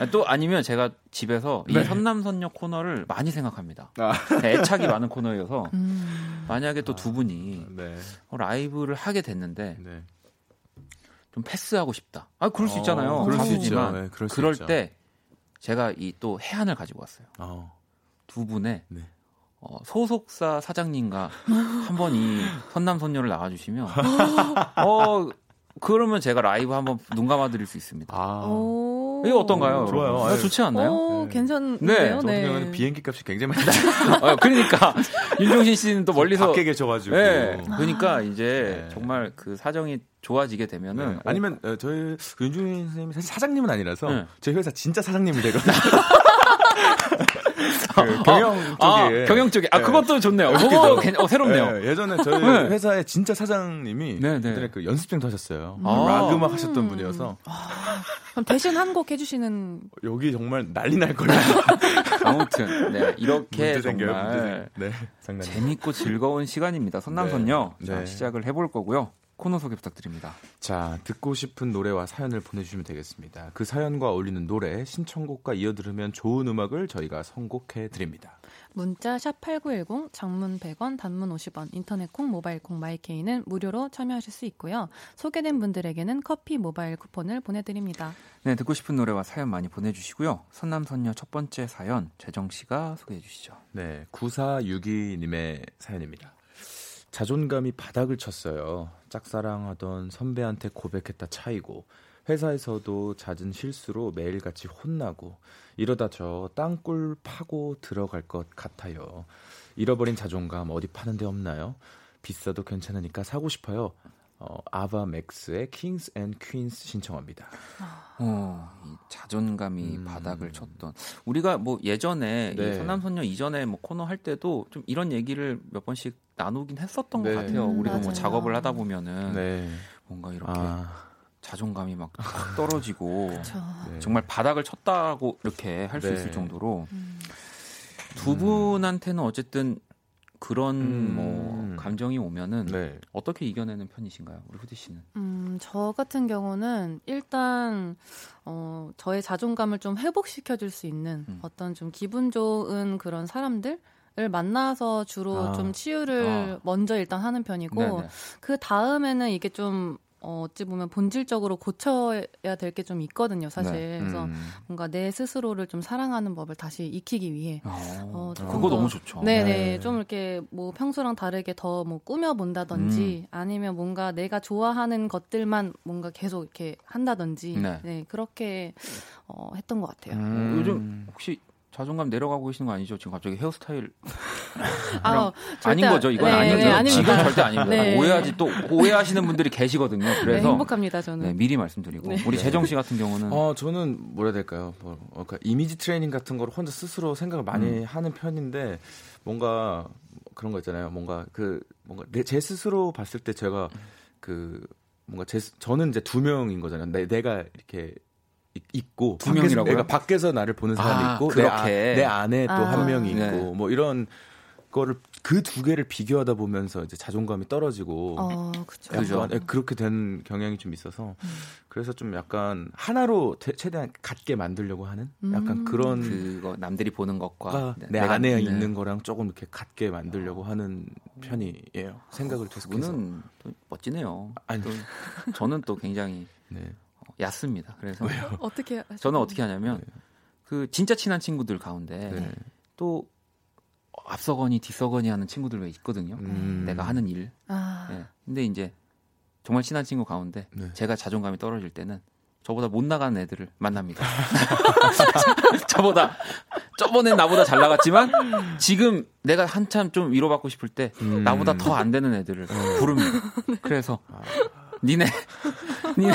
A: 아, 또 아니면 제가 집에서 이 선남선녀 코너를 많이 생각합니다.
F: 아.
A: 애착이 많은 코너여서
C: 음.
A: 만약에 또 두 분이
F: 네.
A: 어, 라이브를 하게 됐는데
F: 네.
A: 좀 패스하고 싶다. 아 그럴 수 있잖아요.
F: 어, 그럴 수 있죠. 네, 그럴 수
A: 그럴
F: 있죠.
A: 때 제가 이 또 해안을 가지고 왔어요.
F: 어.
A: 두 분의
F: 네.
A: 어, 소속사 사장님과 한번 이 선남선녀를 나와주시면 어 그러면 제가 라이브 한번 눈 감아드릴 수 있습니다.
F: 아.
C: 오.
A: 이거 어떤가요?
F: 좋아요.
A: 아. 좋지 않나요?
C: 오,
F: 네.
C: 괜찮네요.
A: 네,
F: 저 같은 경우는 비행기 값이 굉장히 많이
A: 어, 그러니까 윤종신 씨는 또 멀리서
F: 밖에 계셔가지고.
A: 네, 그러니까 이제
F: 네.
A: 정말 그 사정이 좋아지게 되면은
F: 네. 아니면 어, 저희 그 윤중인 선생님이 사실 사장님은 아니라서
A: 네.
F: 저희 회사 진짜 사장님이 되거든요. 그 경영 쪽에
A: 아, 경영 쪽에 아
F: 네.
A: 그것도 좋네요.
F: 웃기죠?
A: 그거 괜- 어, 새롭네요.
F: 네, 예전에 저희
A: 네.
F: 회사의 진짜 사장님이
A: 네, 네.
F: 예전에 그 연습생도 하셨어요.
A: 아.
F: 락 음악 하셨던 분이어서
C: 그럼 대신 한 곡 해주시는
F: 여기 정말 난리 날 거예요.
A: 아무튼 네, 이렇게
F: 문제 생겨요.
A: 정말
F: 생. 네.
A: 재밌고 즐거운 시간입니다. 선남선녀
F: 네.
A: 자,
F: 네.
A: 시작을 해볼 거고요. 코너 소개 부탁드립니다.
F: 자, 듣고 싶은 노래와 사연을 보내주시면 되겠습니다. 그 사연과 어울리는 노래, 신청곡과 이어 들으면 좋은 음악을 저희가 선곡해 드립니다.
C: 문자 샵 8910 장문 100원 단문 50원 인터넷 콩 모바일 콩 마이케이는 무료로 참여하실 수 있고요. 소개된 분들에게는 커피 모바일 쿠폰을 보내드립니다.
A: 네, 듣고 싶은 노래와 사연 많이 보내주시고요. 선남선녀 첫 번째 사연 재정 씨가 소개해 주시죠.
F: 네, 9462님의 사연입니다. 자존감이 바닥을 쳤어요. 짝사랑하던 선배한테 고백했다 차이고 회사에서도 잦은 실수로 매일같이 혼나고 이러다 저 땅굴 파고 들어갈 것 같아요. 잃어버린 자존감 어디 파는 데 없나요? 비싸도 괜찮으니까 사고 싶어요. 어, 아바 맥스의 Kings & Queens 신청합니다.
A: 어, 이 자존감이
F: 음.
A: 바닥을 쳤던 우리가 뭐 예전에 이
F: 네.
A: 선남선녀 이전에 뭐 코너 할 때도 좀 이런 얘기를 몇 번씩 나누긴 했었던
F: 네.
A: 것 같아요.
C: 음,
A: 우리도 뭐
C: 맞아요.
A: 작업을 하다 보면은
F: 네.
A: 뭔가 이렇게
F: 아,
A: 자존감이 막확 떨어지고
C: 저
F: 네.
A: 정말 바닥을 쳤다고 이렇게 할수
F: 네.
A: 있을 정도로
C: 음.
A: 두 분한테는 어쨌든 그런
F: 음.
A: 뭐 감정이 오면은
F: 네.
A: 어떻게 이겨내는 편이신가요, 우리 후디 씨는?
C: 음, 저 같은 경우는 일단 어, 저의 자존감을 좀 회복시켜 줄 수 있는
A: 음.
C: 어떤 좀 기분 좋은 그런 사람들 을 만나서 주로
F: 아.
C: 좀 치유를
A: 아.
C: 먼저 일단 하는 편이고. 그 다음에는 이게 좀 어, 어찌 보면 본질적으로 고쳐야 될 게 좀 있거든요, 사실.
A: 네.
C: 그래서
F: 음.
C: 뭔가 내 스스로를 좀 사랑하는 법을 다시 익히기 위해
A: 어,
C: 어, 조금
A: 그거
C: 더-
A: 너무 좋죠.
C: 네네.
F: 네.
C: 좀 이렇게 뭐 평소랑 다르게 더 뭐 꾸며본다든지 아니면 뭔가 내가 좋아하는 것들만 뭔가 계속 이렇게 한다든지
A: 네.
C: 네, 그렇게 어, 했던 것 같아요.
F: 음.
A: 어, 요즘 혹시 자존감 내려가고 계시는 거 아니죠? 지금 갑자기 헤어스타일
C: 아, 절대
A: 아닌 거죠? 이건
C: 네,
A: 아니죠.
C: 네.
A: 지금 절대 아닙니다.
C: 네.
A: 오해하지 또 오해하시는 분들이 계시거든요.
C: 네,
A: 그래서
C: 행복합니다, 저는.
A: 네, 미리 말씀드리고
C: 네.
A: 우리 재정 씨 같은 경우는
F: 어, 저는 뭐라 해야 될까요? 뭐, 어, 그러니까 이미지 트레이닝 같은 거를 혼자 스스로 생각을 많이
A: 음.
F: 하는 편인데 뭔가 그런 거 있잖아요. 뭔가 그 뭔가 내, 제 스스로 봤을 때 제가 그 뭔가 제 스- 저는 이제 두 명인 거잖아요. 내, 내가 이렇게 이- 있고
A: 두 명이라고요?
F: 그러니까 밖에서 나를 보는 사람이
A: 아,
F: 있고 내, 아,
A: 그렇게.
F: 내 안에 또
C: 아.
F: 한 명이 있고
A: 네.
F: 뭐 이런 거를 그 두 개를 비교하다 보면서 이제 자존감이 떨어지고
C: 어.
F: 약간 그렇게 된 경향이 좀 있어서
C: 음.
F: 그래서 좀 약간 하나로 대- 최대한 같게 만들려고 하는 약간
C: 음.
F: 그런
A: 그거 남들이 보는 것과
F: 가
A: 네,
F: 내 안에
A: 네.
F: 있는 거랑 조금 이렇게 같게 만들려고 하는 편이에요. 생각을 계속해서.
A: 그분은 또 멋지네요.
F: 아니.
A: 또 저는 또 굉장히
F: 네.
A: 어, 얕습니다. 그래서
C: 어떻게 하시나요?
A: 저는 어떻게 하냐면 그 진짜 친한 친구들 가운데
F: 네.
A: 또 앞서거니 뒤서거니 하는 친구들 왜 있거든요.
F: 음.
A: 내가 하는 일.
C: 아,
A: 예. 근데 이제 정말 친한 친구 가운데
F: 네.
A: 제가 자존감이 떨어질 때는 저보다 못 나가는 애들을 만납니다. 저보다 저번엔 나보다 잘 나갔지만 지금 내가 한참 좀 위로받고 싶을 때
F: 음.
A: 나보다 더 안 되는 애들을 부릅니다. 그래서
F: 아.
A: 니네 니네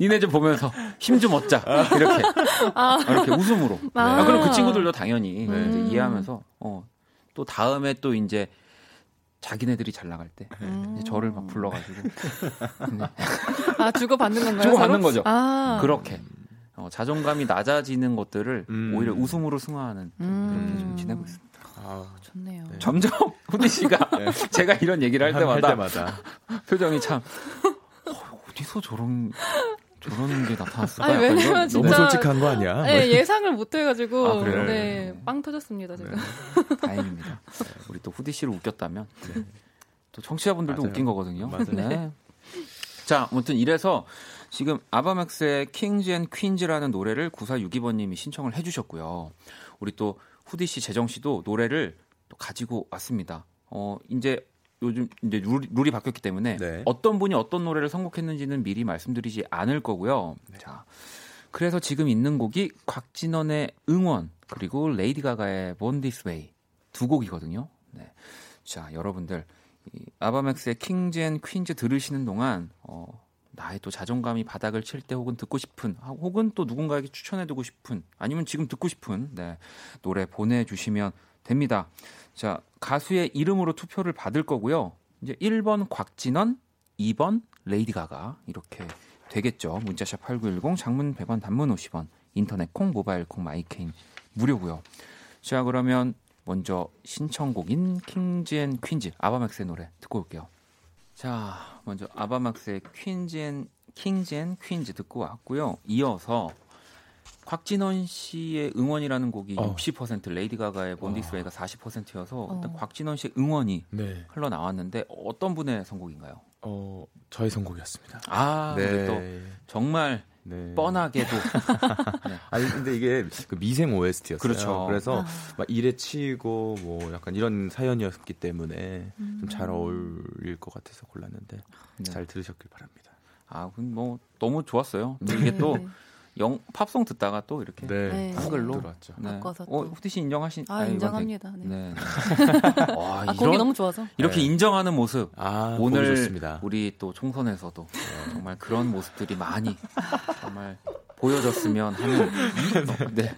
A: 니네 좀 보면서 힘 좀 얻자 이렇게 이렇게 웃음으로.
C: 아.
A: 아, 그럼 그 친구들도 당연히
F: 네.
A: 이제 이해하면서 어, 또 다음에 또 이제 자기네들이 잘 나갈 때
C: 음.
A: 이제 저를 막 불러가지고 네.
C: 아, 주고 받는 건가요?
A: 주고 받는
C: 서로?
A: 거죠.
C: 아,
A: 그렇게 어, 자존감이 낮아지는 것들을
F: 음.
A: 오히려 웃음으로 승화하는
C: 음.
A: 그렇게 좀 지내고 있습니다.
F: 아,
C: 좋네요.
F: 네.
A: 점점 후디 씨가 제가 이런 얘기를
F: 할할
A: 때마다
F: 때마다.
A: 표정이 참 어, 어디서 저런 저런 게 나타났을까?
C: 아니, 왜냐면
F: 너무
C: 진짜-
F: 솔직한 거 아니야?
C: 네, 예상을 못 해가지고
A: 아, 그래요?
C: 네, 빵 터졌습니다 제가.
A: 다행입니다. 우리 또 후디 씨를 웃겼다면 또 청취자분들도
F: 맞아요.
A: 웃긴 거거든요.
F: 맞아요.
A: 네. 자, 아무튼 이래서 지금 아바맥스의 Kings and Queens라는 노래를 9462번님이 신청을 해주셨고요. 우리 또 후디 씨, 재정 씨도 노래를 또 가지고 왔습니다. 어, 이제 요즘 이제 룰, 룰이 바뀌었기 때문에
F: 네.
A: 어떤 분이 어떤 노래를 선곡했는지는 미리 말씀드리지 않을 거고요. 자, 그래서 지금 있는 곡이 곽진언의 응원 그리고 레이디 가가의 Born This Way 두 곡이거든요. 네. 자, 여러분들 이 아바맥스의 Kings and Queens 들으시는 동안 어, 나의 또 자존감이 바닥을 칠 때 혹은 듣고 싶은 아, 혹은 또 누군가에게 추천해주고 싶은 아니면 지금 듣고 싶은 네, 노래 보내주시면 됩니다. 자 가수의 이름으로 투표를 받을 거고요. 이제 1번 곽진언, 2번 레이디 가가 이렇게 되겠죠. 문자샵 8910 장문 100원 단문 50원 인터넷 콩 모바일 콩 마이케이는 무료고요. 자 그러면 먼저 신청곡인 Kings and Queens 아바맥스의 노래 듣고 올게요. 자 먼저 아바맥스의 Queens and Kings and Queens 듣고 왔고요. 이어서 곽진언 씨의 응원이라는 곡이
F: 어.
A: 60% 레이디 가가의 Born This Way가 40%여서 일단
C: 어.
A: 곽진언 씨의 응원이
F: 네.
A: 흘러 나왔는데 어떤 분의 선곡인가요?
F: 어, 저희 선곡이었습니다.
A: 아, 우리 또 정말
F: 네.
A: 뻔하게도
F: 아니 근데 이게 그 미생 OST였어요.
A: 그렇죠.
F: 그래서
C: 아.
F: 막 일에 치이고 뭐 약간 이런 사연이었기 때문에
C: 음.
F: 좀잘 어울릴 것 같아서 골랐는데
A: 네.
F: 잘 들으셨길 바랍니다.
A: 아, 그럼 뭐 너무 좋았어요. 또 이게 또
C: 네.
A: 영, 팝송 듣다가 또 이렇게
C: 네.
A: 한글로
F: 들어왔죠.
A: 네.
C: 바꿔서
A: 어,
C: 또.
A: 후디 씨 인정하신?
C: 아,
A: 이건
C: 인정합니다. 네.
A: 네. 와,
C: 아, 곡이
A: 이런
C: 너무 좋아서.
A: 이렇게
F: 네.
A: 인정하는 모습
F: 아,
A: 오늘
F: 오늘 좋습니다.
A: 우리 또 총선에서도 정말 그런 모습들이 많이 정말 보여졌으면 하는 이- 네.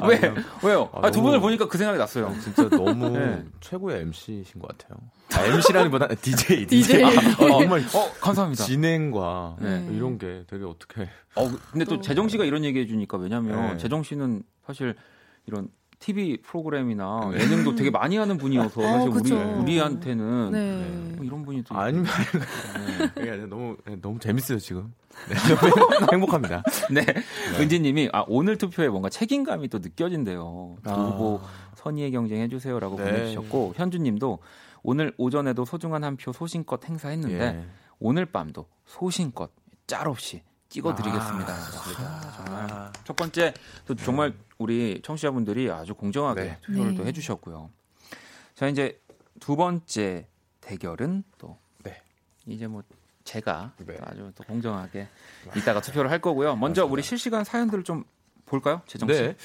F: 아,
A: 왜
F: 그냥-
A: 왜요?
F: 아,
A: 아, 두 분을 보니까 그 생각이 났어요.
F: 아, 진짜 너무
A: 네.
F: 최고의 MC신 것 같아요. 아, MC라기보다 DJ,
C: DJ.
F: 아, 정말
A: 어 감사합니다.
F: 진행과
A: 네.
F: 이런 게 되게 어떻게
A: 어 근데 또
C: 또-
A: 재정 씨가 이런 얘기 해 주니까 왜냐면
F: 네.
A: 재정 씨는 사실 이런 TV 프로그램이나 예능도 되게 많이 하는 분이어서 사실 우리
C: 그쵸.
A: 우리한테는
C: 네.
A: 뭐 이런 분이 또
F: 아니면
A: 네.
F: 너무 너무 재밌어요 지금. 네, 행복합니다.
A: 네. 은지님이 아 오늘 투표에 뭔가 책임감이 또 느껴진대요. 두 후보 선의의 경쟁 해주세요라고
F: 네.
A: 보내주셨고 현주님도 오늘 오전에도 소중한 한 표 소신껏 행사했는데
F: 예.
A: 오늘 밤도 소신껏 짤 없이 찍어드리겠습니다.
F: 아,
A: 아, 정말
F: 아.
A: 첫 번째 또 정말 우리 청취자분들이 아주 공정하게
F: 네.
A: 투표를
C: 네.
A: 또 해주셨고요. 자 이제 두 번째 대결은 또
F: 네.
A: 이제 뭐 제가
F: 네.
A: 또 아주 또 공정하게 이따가 투표를 할 거고요. 먼저 우리 실시간 사연들을 좀 볼까요, 재정 씨?
F: 네.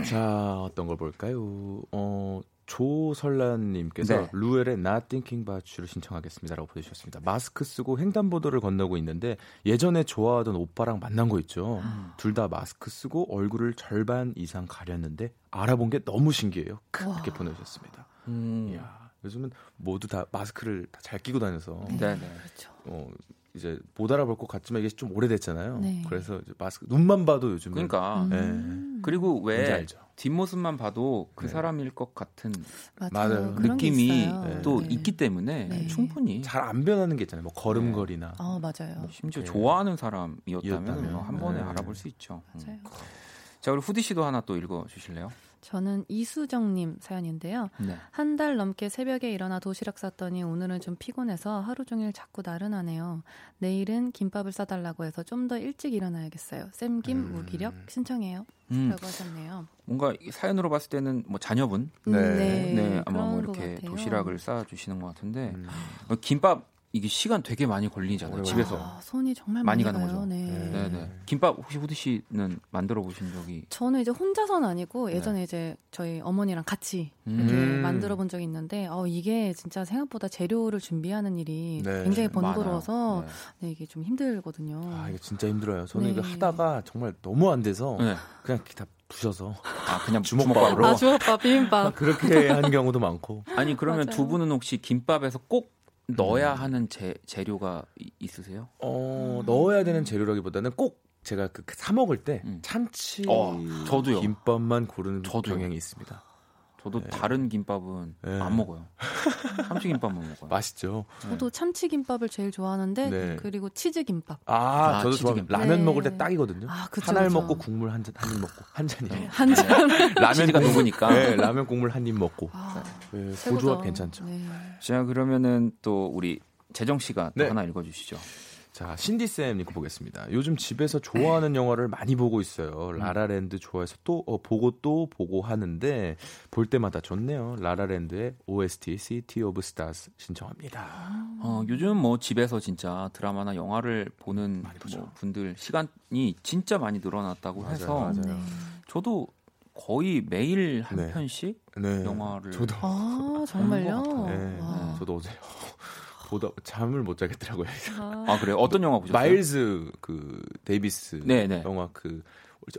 F: 자, 어떤 걸 볼까요? 어, 조설란님께서
A: 네.
F: 루엘의 Not Thinking About You를 신청하겠습니다라고 보내주셨습니다. 마스크 쓰고 횡단보도를 건너고 있는데 예전에 좋아하던 오빠랑 만난 거 있죠.
A: 음.
F: 둘다 마스크 쓰고 얼굴을 절반 이상 가렸는데 알아본 게 너무 신기해요. 크,
C: 와.
F: 이렇게 보내주셨습니다.
A: 음.
F: 이야, 요즘은 모두 다 마스크를 다 잘 끼고 다녀서
A: 네, 네.
C: 그렇죠.
F: 어, 이제 못 알아볼 것 같지만 이게 좀 오래됐잖아요.
C: 네.
F: 그래서 이제 마스크 눈만 봐도 요즘은
A: 그러니까
F: 네.
C: 음.
A: 그리고 왜. 뒷모습만 봐도 그
F: 네.
A: 사람일 것 같은
C: 맞아요.
A: 느낌이
C: 있어요.
A: 또
C: 네.
A: 있기 때문에
C: 네.
A: 충분히
F: 잘 안 변하는 게 있잖아요. 뭐 걸음걸이나.
C: 아 맞아요.
A: 심지어
F: 네.
A: 좋아하는 사람이었다면
F: 이었다면.
A: 뭐한 번에
F: 네.
A: 알아볼 수 있죠. 음.
C: 맞아요.
A: 자, 우리 후디 씨도 하나 또 읽어 주실래요?
C: 저는 이수정님 사연인데요.
A: 네.
C: 한달 넘게 새벽에 일어나 도시락 쌌더니 오늘은 좀 피곤해서 하루 종일 자꾸 나른하네요. 내일은 김밥을 싸달라고 해서 좀 더 일찍 일어나야겠어요. 쌤김
F: 음.
C: 무기력 신청해요.
A: 음,
C: 라고 하셨네요.
A: 뭔가 이 사연으로 봤을 때는 뭐 자녀분
C: 음,
F: 네.
A: 네, 아마
C: 그런 뭐것
A: 이렇게. 도시락을 싸 주시는 것 같은데
F: 음.
A: 어, 김밥 이게 시간 되게 많이 걸리잖아요.
F: 오래
A: 집에서.
C: 아, 손이 정말
A: 많이
C: 많이,
A: 가는. 거죠.
C: 네.
A: 네, 네. 김밥 혹시 후디 씨는 만들어 보신 적이
C: 저는 이제 혼자서는 아니고
A: 네.
C: 예전에 이제 저희 어머니랑 같이
A: 음.
C: 이렇게
F: 음.
C: 만들어 본 적이 있는데 어, 이게 진짜 생각보다 재료를 준비하는 일이
F: 네,
C: 굉장히 번거로워서
A: 많아요.
C: 네, 이게 좀 힘들거든요.
F: 아, 이거 진짜 힘들어요. 저는
C: 네.
F: 이거 하다가 정말 너무 안 돼서
A: 네. 네.
F: 그냥 다 부셔서
A: 아, 그냥
F: 주먹밥으로.
C: 아, 주먹밥, 비빔밥.
F: 그렇게 한 경우도 많고.
A: 아니 그러면
C: 맞아요.
A: 두 분은 혹시 김밥에서 꼭 넣어야
F: 음.
A: 하는 재, 재료가 이- 있으세요?
F: 어, 넣어야 되는 재료라기보다는 꼭 제가 그 사 먹을 때
A: 음.
F: 참치
A: 어, 저도요.
F: 김밥만 고르는
A: 저도요.
F: 경향이 있습니다.
A: 저도
F: 네.
A: 다른 김밥은
F: 네.
A: 안 먹어요. 참치 김밥만 먹어요.
F: 맛있죠.
C: 저도 참치 김밥을 제일 좋아하는데
F: 네.
C: 그리고 치즈 김밥.
F: 아,
A: 아,
F: 저도. 좋아합니다. 라면
C: 네.
F: 먹을 때 딱이거든요.
C: 아, 그쵸,
F: 한알
C: 그쵸.
F: 먹고 국물 한 잔, 한 입 먹고 한 잔이에요.
C: 한 잔.
F: 라면
A: 치즈가
F: 국물-
A: 녹으니까.
F: 네, 라면 국물 한 입 먹고.
C: 아,
F: 네, 그
C: 최고죠.
F: 조합 괜찮죠.
C: 네.
A: 자 그러면은 또 우리 재정 씨가 또
F: 네.
A: 하나 읽어 주시죠.
F: 자, 신디쌤 읽고 보겠습니다. 요즘 집에서 좋아하는 영화를 많이 보고 있어요. 라라랜드 좋아해서 또 어, 보고 또 보고 하는데 볼 때마다 좋네요. 라라랜드의 OST City of Stars 신청합니다.
A: 어, 요즘 뭐 집에서 진짜 드라마나 영화를 보는. 뭐 분들 시간이 진짜 많이 늘어났다고
F: 맞아요,
A: 해서
F: 맞아요.
C: 네.
A: 저도 거의 매일 한
F: 네.
A: 편씩
F: 네.
A: 영화를
F: 저도
C: 아, 정말요?
F: 네,
C: 와.
F: 저도 어제 보다 잠을 못 자겠더라고요.
C: 아,
A: 아 그래요? 어떤 영화 보셨어요?
F: 마일즈 그 데이비스
A: 네, 네.
F: 영화 그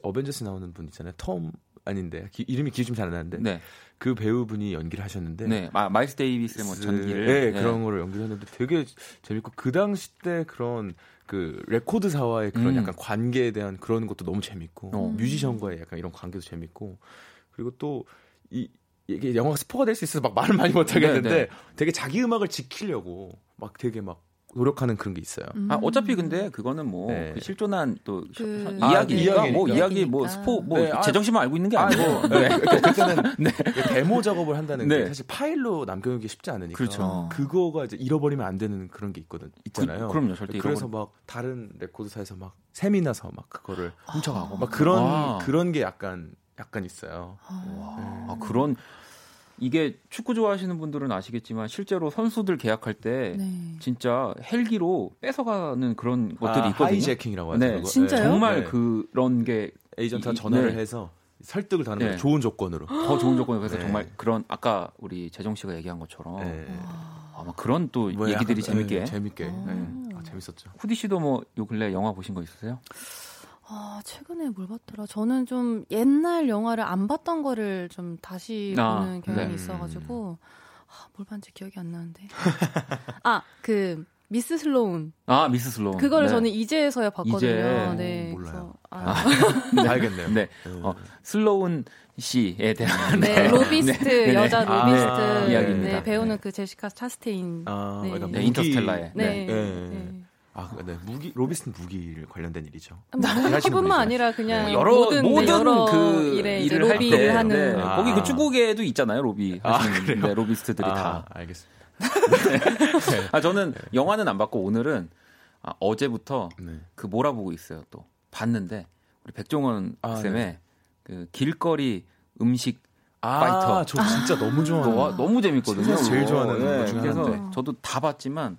F: 어벤져스 나오는 분 있잖아요. 톰 아닌데 기- 이름이 기억이 좀 잘 안 나는데
A: 네,
F: 그 배우분이 연기를 하셨는데
A: 네, 아, 마일스 데이비스의 뭐 전기를
F: 네, 그런 거를 연기했는데 되게 재밌고 그 당시 때 그런 그 레코드사와의 그런
A: 음.
F: 약간 관계에 대한 그런 것도 너무 재밌고
A: 어.
F: 뮤지션과의 약간 이런 관계도 재밌고 그리고 또 이 이게 영화가 스포가 될 수 있어서 막 말을 많이 못 하겠는데
A: 네, 네.
F: 되게 자기 음악을 지키려고 막 되게 막 노력하는 그런 게 있어요.
C: 음.
A: 아 어차피 근데 그그거는 뭐
F: 네.
A: 그 실존한 또
C: 그-
F: 아,
A: 이야기니까 뭐
F: 이야기니까.
A: 이야기 뭐 스포 뭐
F: 네, 아,
A: 재정 씨만 알고 있는 게
F: 아,
A: 아니고
F: 뭐, 네. 그러니까 그때는 데모 작업을 한다는 게
A: 네.
F: 사실 파일로 남겨놓기 쉽지 않으니까
A: 그렇죠.
F: 그거가 이제 잃어버리면 안 되는 그런 게 있거든 있잖아요.
A: 그, 럼요 절대
F: 그래서
A: 잃어버리-
F: 막 다른 레코드사에서 막 샘이 나서 막 그거를
A: 훔쳐가고
F: 막 그런
A: 아.
F: 그런 게 약간 약간 있어요.
C: 아.
A: 아 그런 이게 축구 좋아하시는 분들은 아시겠지만 실제로 선수들 계약할 때
C: 네.
A: 진짜 헬기로 뺏어가는 그런 것들이
F: 아,
A: 있거든요.
F: 하이제킹이라고 하죠.
A: 네.
C: 진짜요?
A: 정말
F: 네.
A: 그런 게더
F: 에이전트가
A: 이-
F: 전화를
A: 네.
F: 해서 설득을 하는
A: 네.
F: 좋은 조건으로.
A: 좋은 조건에 그래서
F: 네.
A: 정말 그런 아까 우리 재정 씨가 얘기한 것처럼
F: 네.
A: 아마 그런
F: 또뭐
A: 얘기들이
F: 약간,
A: 재밌게
F: 네, 재밌게.
C: 아.
F: 네. 아, 재밌었죠.
A: 후디 씨도 뭐 요 근래 영화 보신 거 있으세요?
C: 아, 최근에 뭘 봤더라? 저는 좀 옛날 영화를 안 봤던 거를 좀 다시
A: 아,
C: 보는 경향이
F: 네.
C: 있어가지고, 아, 뭘 봤는지 기억이 안 나는데. 아, 그, Miss Sloane.
A: 아 Miss Sloane.
C: 그거를
A: 네.
C: 저는 이제서야 봤거든요.
A: 이제.
C: 네.
F: 몰라요.
C: 그래서, 아,
F: 네, 알겠네요.
A: 네. 어, 슬로운 씨에 대한
C: 네, 로비스트
A: 네, 네.
C: 여자
F: 아,
C: 로비스트
A: 이야기입니다.
C: 네, 배우는 그 제시카 차스테인.
F: 아,
C: 네.
A: 네, Interstellar에.
C: 네.
F: 네.
C: 네.
F: 아, 네. 무기 로비스트는 무기를 관련된 일이죠.
C: 무기뿐만 아니라 그냥
A: 여러
C: 모든,
A: 모든,
C: 네, 여러
A: 그
C: 일에
A: 일을 할
C: 로비를
A: 때,
C: 하는
A: 네.
F: 아.
A: 거기 그 쭈국에도 있잖아요 로비
F: 아,
A: 하시는
F: 그래요?
A: 네, 로비스트들이
F: 아,
A: 다.
F: 알겠습니다.
A: 아 저는 영화는 안 봤고 오늘은 아, 어제부터
F: 네.
A: 그 몰아보고 있어요 또 봤는데 우리 백종원
F: 아,
A: 쌤의
F: 네.
A: 그 길거리 음식
F: 아,
A: 파이터.
F: 저 진짜 너무 좋아하는
A: 너, 너무 재밌거든요.
F: 제일. 좋아하는 것 중에
A: 그래서. 저도 다 봤지만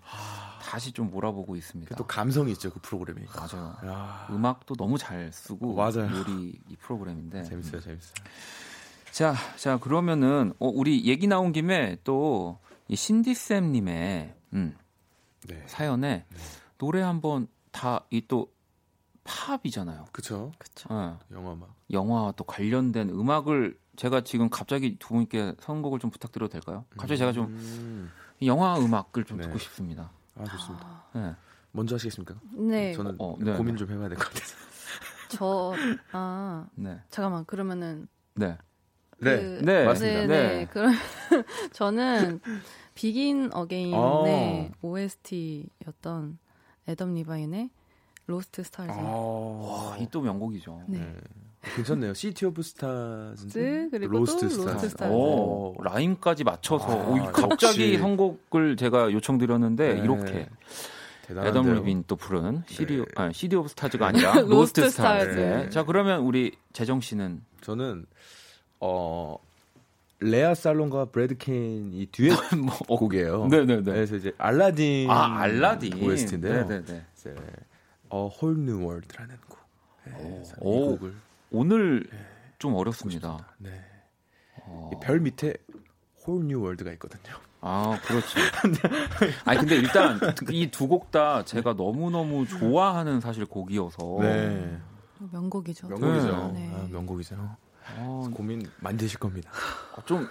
A: 다시 좀 몰아보고 있습니다.
F: 또 감성이 있죠 그 프로그램이.
A: 맞아요.
F: 야,
A: 음악도 너무 잘 쓰고
F: 맞아요.
A: 요리 이 프로그램인데
F: 재밌어요, 재밌어요.
A: 자, 자 그러면은 어, 우리 얘기 나온 김에 또이 신디 쌤님의 음,
F: 네,
A: 사연에 노래 한번 다 이 또 팝이잖아요.
F: 그쵸.
C: 그쵸.
A: 어,
F: 영화 막.
A: 영화와 또 관련된 음악을 제가 지금 갑자기 두 분께 선곡을 좀 부탁드려도 될까요? 갑자기 제가 좀
F: 음,
A: 영화 음악을 좀
F: 네.
A: 듣고 싶습니다.
F: 아 좋습니다.
A: 네.
F: 먼저 하시겠습니까?
C: 네.
F: 저는
A: 어, 네,
F: 고민 좀 해봐야 될 것 같아서.
C: 저, 아,
A: 네.
C: 잠깐만, 그러면은.
A: 네.
C: 그,
A: 네,
F: 맞습니다.
C: 네,
A: 네.
C: 네. 그럼 저는 Begin Again의
F: 어.
C: OST였던 애덤 리바인의 Lost Stars.
F: 아,
A: 와, 이또 명곡이죠.
C: 네.
F: 네. 괜찮네요. City of Stars
C: 그리고
F: Lost
C: 또 Stars.
A: 오, 라임까지 맞춰서
F: 아,
A: 오, 이 갑자기
F: 역시.
A: 선곡을 제가 요청드렸는데
F: 네.
A: 이렇게
F: 대단한데요.
A: 애덤 리바인 또 부른 CD,
F: 네.
A: 아니, CD 오브 스타즈가 아니라 Lost
C: Lost Stars. Stars.
A: 네. 자 그러면 우리 재정 씨는
F: 저는 어 레아 살롱가와 브래드 케인이 듀엣
A: 뭐
F: 곡이에요.
A: 네네네.
F: 그래서 이제 Aladdin
A: 아 Aladdin
F: OST인데요.
A: 네네네.
F: 이제 A Whole New World라는 곡. 네, 그래서 이
A: 오.
F: 곡을
A: 오늘 좀 어렵습니다.
F: 네.
A: 어.
F: 이별 밑에 홀뉴 월드가 있거든요.
A: 아 그렇죠. 아니 근데 일단 이 두 곡 다 제가 너무 너무 좋아하는 사실 곡이어서
F: 네.
C: 명곡이죠.
F: 명곡이죠.
C: 네.
F: 아, 명곡이죠.
A: 어,
F: 고민 많이 되실 겁니다.
A: 좀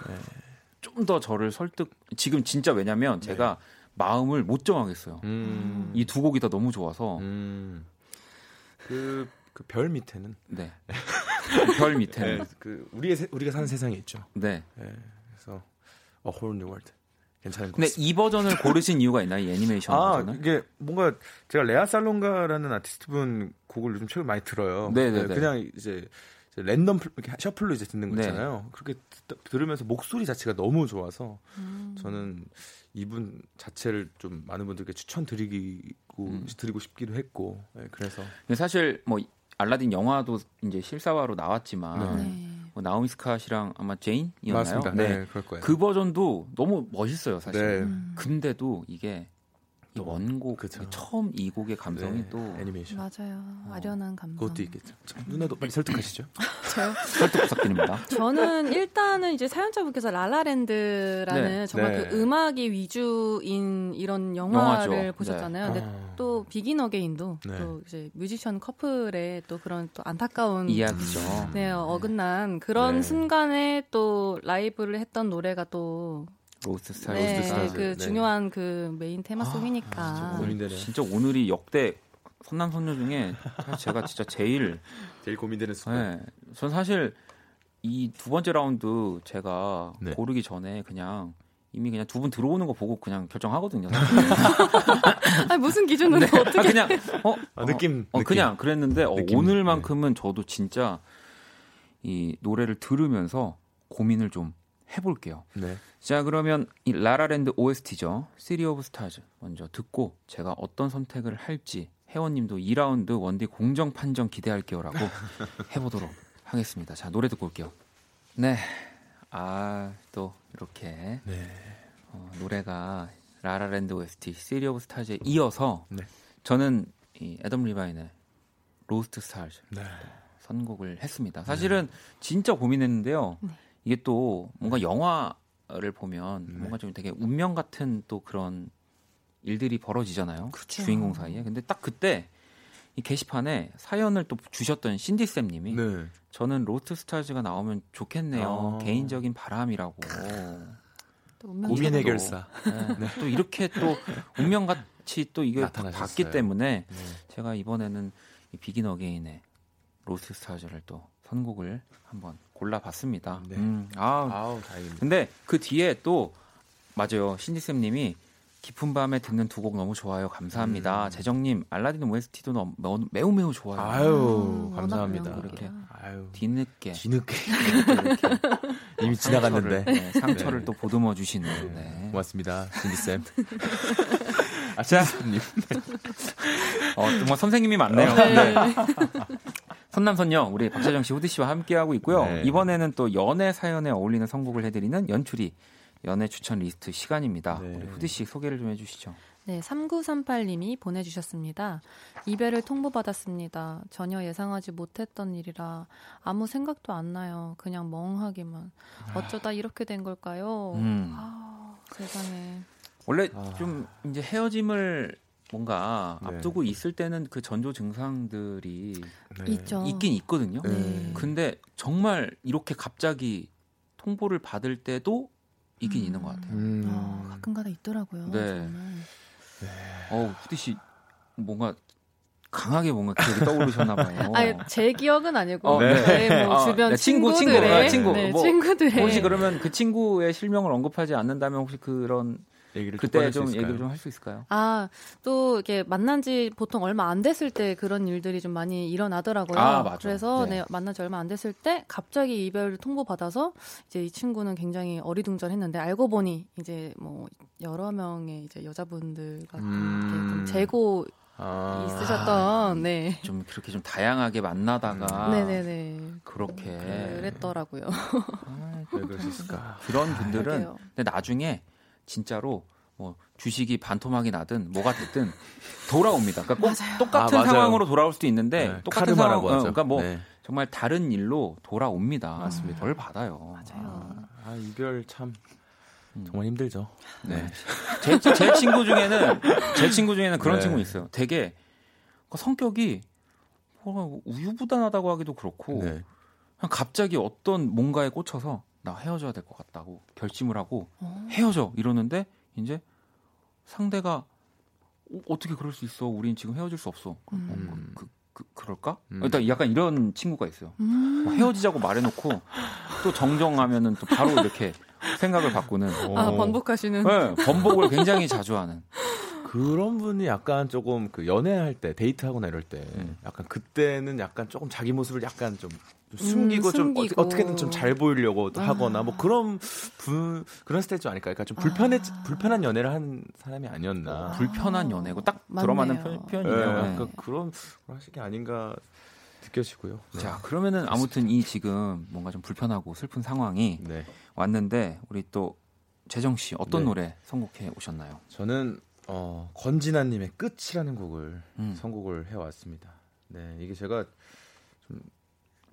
A: 좀 더 저를 설득 지금 진짜 왜냐면 제가 마음을 못 정하겠어요.
F: 음.
A: 이두 곡이 다 너무 좋아서
F: 음. 그, 그 별 밑에는
A: 네. 별 밑에는
F: 네, 그 우리의 세- 우리가 사는 세상이 있죠.
A: 네.
F: 네, 그래서 A Whole New World 괜찮은 것
A: 근데
F: 같습니다.
A: 이 버전을 고르신 이유가 있나요? 이 애니메이션
F: 아
A: 버전을?
F: 이게 뭔가 제가 레아 살롱가라는 아티스트 분 곡을 요즘 최근 많이 들어요.
A: 네네네.
F: 네, 그냥 이제, random shuffle로 이제 듣는 거
A: 네.
F: 있잖아요. 그렇게 듣- 들으면서 목소리 자체가 너무 좋아서
C: 음.
F: 저는 이분 자체를 좀 많은 분들께 추천드리고
A: 음.
F: 드리고 싶기도 했고 네, 그래서
A: 근데 사실 뭐 알라딘 영화도 이제 실사화로 나왔지만
C: 네.
A: 뭐 나오미 스캇이랑 아마 제인이었나요?
F: 맞습니다.
A: 네.
F: 네, 그럴 거예요.
A: 그 버전도 너무 멋있어요, 사실.
F: 네.
C: 음.
A: 근데도 이게 이
F: 또,
A: 원곡
F: 그쵸.
A: 처음 이 곡의 감성이
F: 네,
A: 또
F: 애니메이션
C: 맞아요. 아련한 감성.
F: 그것도 있겠죠. 자, 누나도 빨리 설득하시죠.
C: 저요?
A: 설득 부탁드립니다.
C: 저는 일단은 이제 사연자분께서 La La Land라는
A: 네,
C: 정말
F: 네.
C: 그 음악이 위주인 이런 영화를
A: 영화죠.
C: 보셨잖아요. 근데
F: 아.
C: 또 Begin Again도
F: 네.
C: 또 이제 뮤지션 커플의 또 그런 또 안타까운
A: 이야기죠.
C: 네, 어긋난 그런
F: 네.
C: 순간에 또 라이브를 했던 노래가 또
A: Lost Stars.
C: 네,
F: Lost Stars.
C: 그
F: 네.
C: 중요한 그 메인 테마
A: 아,
C: 송이니까.
F: 진짜 고민되네요.
A: 진짜 오늘이 역대 선남 선녀 중에 제가 진짜 제일
F: 제일 고민되는 순간.
A: 네, 전 사실 이 두 번째 라운드 제가
F: 네.
A: 고르기 전에 그냥 이미 그냥 두 분 들어오는 거 보고 그냥 결정하거든요.
C: 아니, 무슨 기준으로
A: 네.
C: 어떻게
A: 아, 그냥 어,
F: 아, 느낌,
A: 어,
F: 느낌.
A: 그냥 그랬는데 어,
F: 느낌,
A: 오늘만큼은 저도 진짜 이 노래를 들으면서 고민을 좀 해볼게요.
F: 네.
A: 자 그러면 이 라라랜드 OST죠. City of Stars 먼저 듣고 제가 어떤 선택을 할지 회원님도 2라운드 원디 공정 판정 기대할게요라고 해보도록 하겠습니다. 자 노래 듣고 올게요. 네, 아 또 이렇게
F: 네.
A: 어, 노래가 라라랜드 OST City of Stars에 이어서
F: 네.
A: 저는 이 애덤 리바인의 Lost Stars
F: 네.
A: 선곡을 했습니다. 사실은 진짜 고민했는데요.
C: 네.
A: 이게 또 뭔가 영화를 보면
F: 네.
A: 뭔가 좀 되게 운명 같은 또 그런 일들이 벌어지잖아요.
C: 그쵸.
A: 주인공 사이에. 근데 딱 그때 이 게시판에 사연을 또 주셨던 신디 쌤님이
F: 네.
A: 저는 Lost Stars가 나오면 좋겠네요.
F: 아.
A: 개인적인 바람이라고.
F: 고민. 해결사.
A: 네. 또 이렇게 또 운명 같 빛이 또 이게. 봤기 때문에
F: 네.
A: 제가 이번에는 이 Begin Again의 Lost Stars를 또 선곡을 한번 골라봤습니다.
F: 네.
A: 음, 아,
F: 아우 다행입니다.
A: 근데 그 뒤에 또 맞아요. 신디쌤님이 깊은 밤에 듣는 두 곡 너무 좋아요. 감사합니다.
F: 음.
A: 재정님 알라딘 OST도 너무, 너무- 매우 매우 좋아요.
F: 아유
C: 아,
F: 감사합니다.
A: 그렇게.
F: 아유
A: 뒤늦게
F: 뒤늦게
A: 이렇게
F: 이미
A: 상처를,
F: 지나갔는데
A: 네, 상처를
F: 네.
A: 또 보듬어 주시는.
F: 네.
A: 네.
F: 고맙습니다, 진디 쌤. 아,
A: 자.
F: 님
A: 어, 정말 선생님이 많네요. 네. 선남선녀 우리 박재정 씨, 후디 씨와 함께 하고 있고요.
F: 네.
A: 이번에는 또 연애 사연에 어울리는 선곡을 해드리는 연출이 연애 추천 리스트 시간입니다.
F: 네.
A: 우리 후디 씨 소개를 좀 해주시죠.
C: 네, 3938님이 보내주셨습니다. 이별을 통보받았습니다. 전혀 예상하지 못했던 일이라 아무 생각도 안 나요. 그냥 멍하기만. 어쩌다 이렇게 된 걸까요?
A: 음.
C: 아, 세상에.
A: 원래
F: 아.
A: 좀 이제 헤어짐을 뭔가
F: 네.
A: 앞두고 있을 때는 그 전조 증상들이
F: 네.
A: 있긴 있거든요.
C: 네.
A: 근데 정말 이렇게 갑자기 통보를 받을 때도 있긴
C: 음.
A: 있는 것 같아요.
F: 음.
C: 어, 가끔가다 있더라고요.
A: 네.
C: 정말.
A: 어, 후디 씨 뭔가 강하게 뭔가 기억이 떠오르셨나 봐요.
C: 아니, 제 기억은 아니고,
A: 어,
C: 네.
A: 네.
C: 뭐
A: 아,
C: 주변
A: 네, 친구, 친구,
C: 친구들의,
A: 아, 친구.
C: 네,
A: 뭐,
C: 친구들의.
A: 혹시 그러면 그 친구의 실명을 언급하지 않는다면 혹시 그런
F: 얘기를
A: 그때 좀? 얘기를 좀 할 수 있을까요?
C: 아, 또 이렇게 만난 지 보통 얼마 안 됐을 때 그런 일들이 좀 많이 일어나더라고요.
A: 아, 맞아.
C: 그래서
A: 네.
C: 네. 만난 지 얼마 안 됐을 때 갑자기 이별을 통보받아서 이제 이 친구는 굉장히 어리둥절했는데 알고 보니 이제 뭐 여러 명의 이제 여자분들과
F: 음.
C: 이렇게 좀 재고
F: 아.
C: 있으셨던 네.
A: 좀 그렇게 좀 다양하게 만나다가
C: 네네네.
A: 그렇게
C: 그랬더라고요.
A: 아,
F: 왜 그러셨을까?
A: 그런 분들은. 근데 나중에 진짜로 뭐 주식이 반토막이 나든 뭐가 됐든 돌아옵니다. 그러니까 꼭 똑같은
F: 아, 맞아요.
A: 상황으로 돌아올 수도 있는데
F: 네,
A: 똑같은 상황, 어,
F: 하죠.
A: 그러니까 뭐
F: 네.
A: 정말 다른 일로 돌아옵니다.
F: 맞습니다.
A: 벌 받아요.
C: 맞아요.
F: 아 이별 참
A: 음.
F: 정말 힘들죠. 네.
A: 제, 제 친구 중에는 제 친구 중에는 그런
F: 네.
A: 친구 있어요. 되게 그 성격이 뭐가 우유부단하다고 하기도 그렇고
F: 네.
A: 그냥 갑자기 어떤 뭔가에 꽂혀서 나 헤어져야 될 것 같다고 결심을 하고
C: 어.
A: 헤어져 이러는데 이제 상대가 어, 어떻게 그럴 수 있어? 우린 지금 헤어질 수 없어.
C: 음.
A: 어, 그, 그, 그 럴까?
F: 음.
A: 일단 약간 이런 친구가 있어요.
C: 음.
A: 뭐 헤어지자고 말해놓고 또 정정하면은 또 바로 이렇게 생각을 바꾸는.
C: 아,
F: 어.
C: 반복하시는.
A: 네, 번복을 굉장히 자주 하는.
F: 그런 분이 약간 조금 그 연애할 때 데이트하거나 이럴 때
A: 음.
F: 약간 그때는 약간 조금 자기 모습을 약간 좀, 좀 숨기고 좀
C: 숨기고.
F: 어 떻게, 든 좀 잘 보이려고
C: 아.
F: 하거나 뭐 그런 분 그런 스타일이 아닐까? 그러니까 좀 불편해
C: 아.
F: 불편한 연애를 한 사람이 아니었나?
A: 불편한 연애고 딱
C: 맞네요.
A: 들어맞는 표-
F: 네,
A: 표현이네요. 네.
F: 약간 그런 걸 하신 게 아닌가 느껴지고요. 네.
A: 자, 그러면은 아무튼 이 지금 뭔가 좀 불편하고 슬픈 상황이
F: 네.
A: 왔는데 우리 또 재정 씨 어떤
F: 네.
A: 노래 선곡해 오셨나요?
F: 저는 어, 권진아님의 끝이라는 곡을
A: 음.
F: 선곡을 해왔습니다. 네, 이게 제가 좀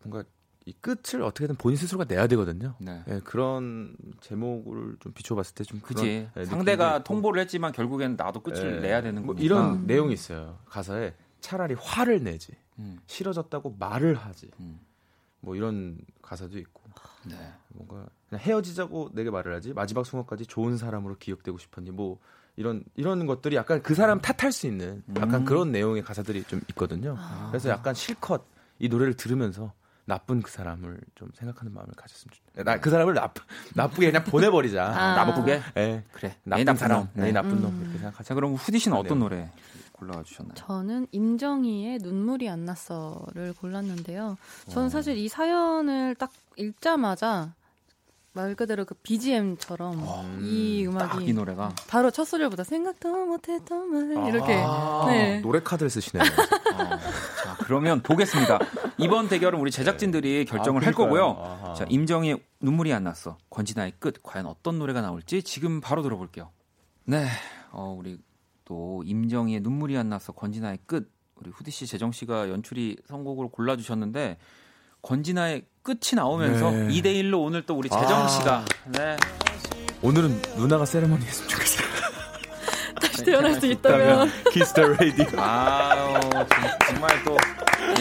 F: 뭔가 이 끝을 어떻게든 본인 스스로가 내야 되거든요.
A: 네.
F: 네, 그런 제목을 좀 비춰봤을 때 좀
A: 그지.
F: 네,
A: 상대가
F: 있고.
A: 통보를 했지만 결국에는 나도 끝을
F: 네,
A: 내야 되는
F: 뭐
A: 거니까.
F: 이런 내용이 있어요. 가사에 차라리 화를 내지
A: 음,
F: 싫어졌다고 말을 하지
A: 음.
F: 뭐 이런 가사도 있고
A: 네.
F: 뭔가 그냥 헤어지자고 내게 말을 하지 마지막 순간까지 좋은 사람으로 기억되고 싶었니 뭐 이런 이런 것들이 약간 그 사람 탓할 수 있는 약간
A: 음.
F: 그런 내용의 가사들이 좀 있거든요.
C: 아.
F: 그래서 약간 실컷 이 노래를 들으면서 나쁜 그 사람을 좀 생각하는 마음을 가졌으면 좋. 나그 사람을 나 나쁘게 그냥 보내버리자.
C: 아.
A: 나쁘게.
F: 예.
A: 그래.
F: 나쁜
A: 내 나쁜
F: 사람,
A: 놈.
F: 내
A: 네.
F: 나쁜 놈
C: 음.
F: 이렇게 생각하자.
A: 자, 그럼 후디 씨는 어떤
F: 네.
A: 노래 골라와 주셨나요?
C: 저는 임정희의 눈물이 안 났어를 골랐는데요.
A: 어.
C: 저는 사실 이 사연을 딱 읽자마자 말 그대로 그 BGM처럼
A: 이딱
C: 음악이
A: 이 노래가
C: 바로 첫 소절보다 생각도 못했던 말 이렇게
F: 아,
C: 네.
F: 노래 카드를 쓰시네요.
A: 어, 자, 그러면 보겠습니다. 이번 대결은 우리 제작진들이 결정을
F: 아,
A: 할 거고요.
F: 아하.
A: 자, 임정희의 눈물이 안 났어. 권진아의 끝. 과연 어떤 노래가 나올지 지금 바로 들어볼게요. 네. 어, 우리 또 임정희의 눈물이 안 났어. 권진아의 끝. 우리 후디 씨, 재정 씨가 연출이 선곡을 골라 주셨는데 권진아의 끝이 나오면서
F: 네.
A: 2대 1로 오늘 또 우리 재정
F: 아.
A: 씨가 네.
F: 오늘은 누나가 세레머니 했으면 좋겠어요.
C: 다시 태어날 수 있다면
F: Kiss the Radio.
A: 아유, 정- 정말 또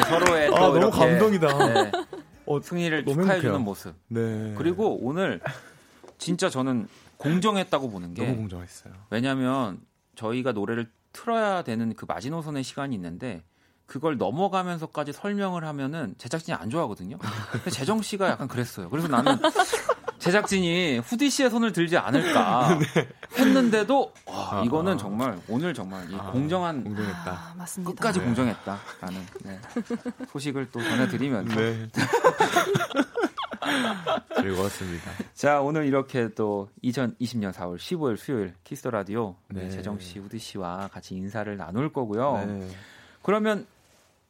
A: 서로의 또
F: 아, 너무
A: 이렇게
F: 감동이다.
A: 네,
F: 어,
A: 승리를
F: 너무
A: 축하해 주는. 모습.
F: 네.
A: 그리고 오늘 진짜 저는 공정했다고 보는
F: 너무
A: 게
F: 공정했어요.
A: 왜냐하면 저희가 노래를 틀어야 되는 그 마지노선의 시간이 있는데 그걸 넘어가면서까지 설명을 하면은 제작진이 안 좋아하거든요. 근데 재정 씨가 약간 그랬어요. 그래서 나는 제작진이 후디 씨의 손을 들지 않을까 했는데도 와, 이거는 정말 오늘 정말 이 공정한
F: 공정했다.
C: 아, 맞습니다.
A: 끝까지
F: 네.
A: 공정했다라는 네. 소식을 또 전해드리면서
F: 네. 즐거웠습니다.
A: 자 오늘 이렇게 또 2020년 4월 15일 수요일 Kiss the Radio 네,
F: 네.
A: 재정 씨, 후디 씨와 같이 인사를 나눌 거고요.
F: 네.
A: 그러면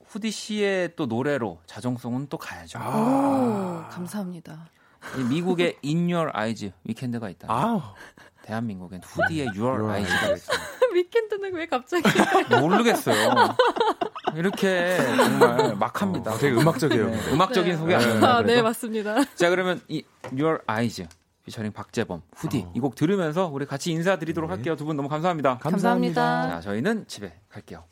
A: 후디 씨의 또 노래로 자정송은 또 가야죠.
C: 오, 감사합니다.
A: 이 미국의 In Your Eyes 위켄드가 있다.
F: 아,
A: 대한민국엔 후디의 Your Eyes가
F: Eyes.
A: 있어요.
C: 위켄드는 왜 갑자기?
A: 모르겠어요. 이렇게 정말 막합니다.
F: 어, 되게 음악적이에요.
A: 네. 음악적인
F: 네.
A: 소개 아닙니다.
C: 아, 네. 맞습니다.
A: 자 그러면 이 Your Eyes 피처링 박재범 후디
F: 어.
A: 이곡 들으면서 우리 같이 인사드리도록
F: 네.
A: 할게요. 두 분 너무 감사합니다.
C: 감사합니다.
A: 자 저희는 집에 갈게요.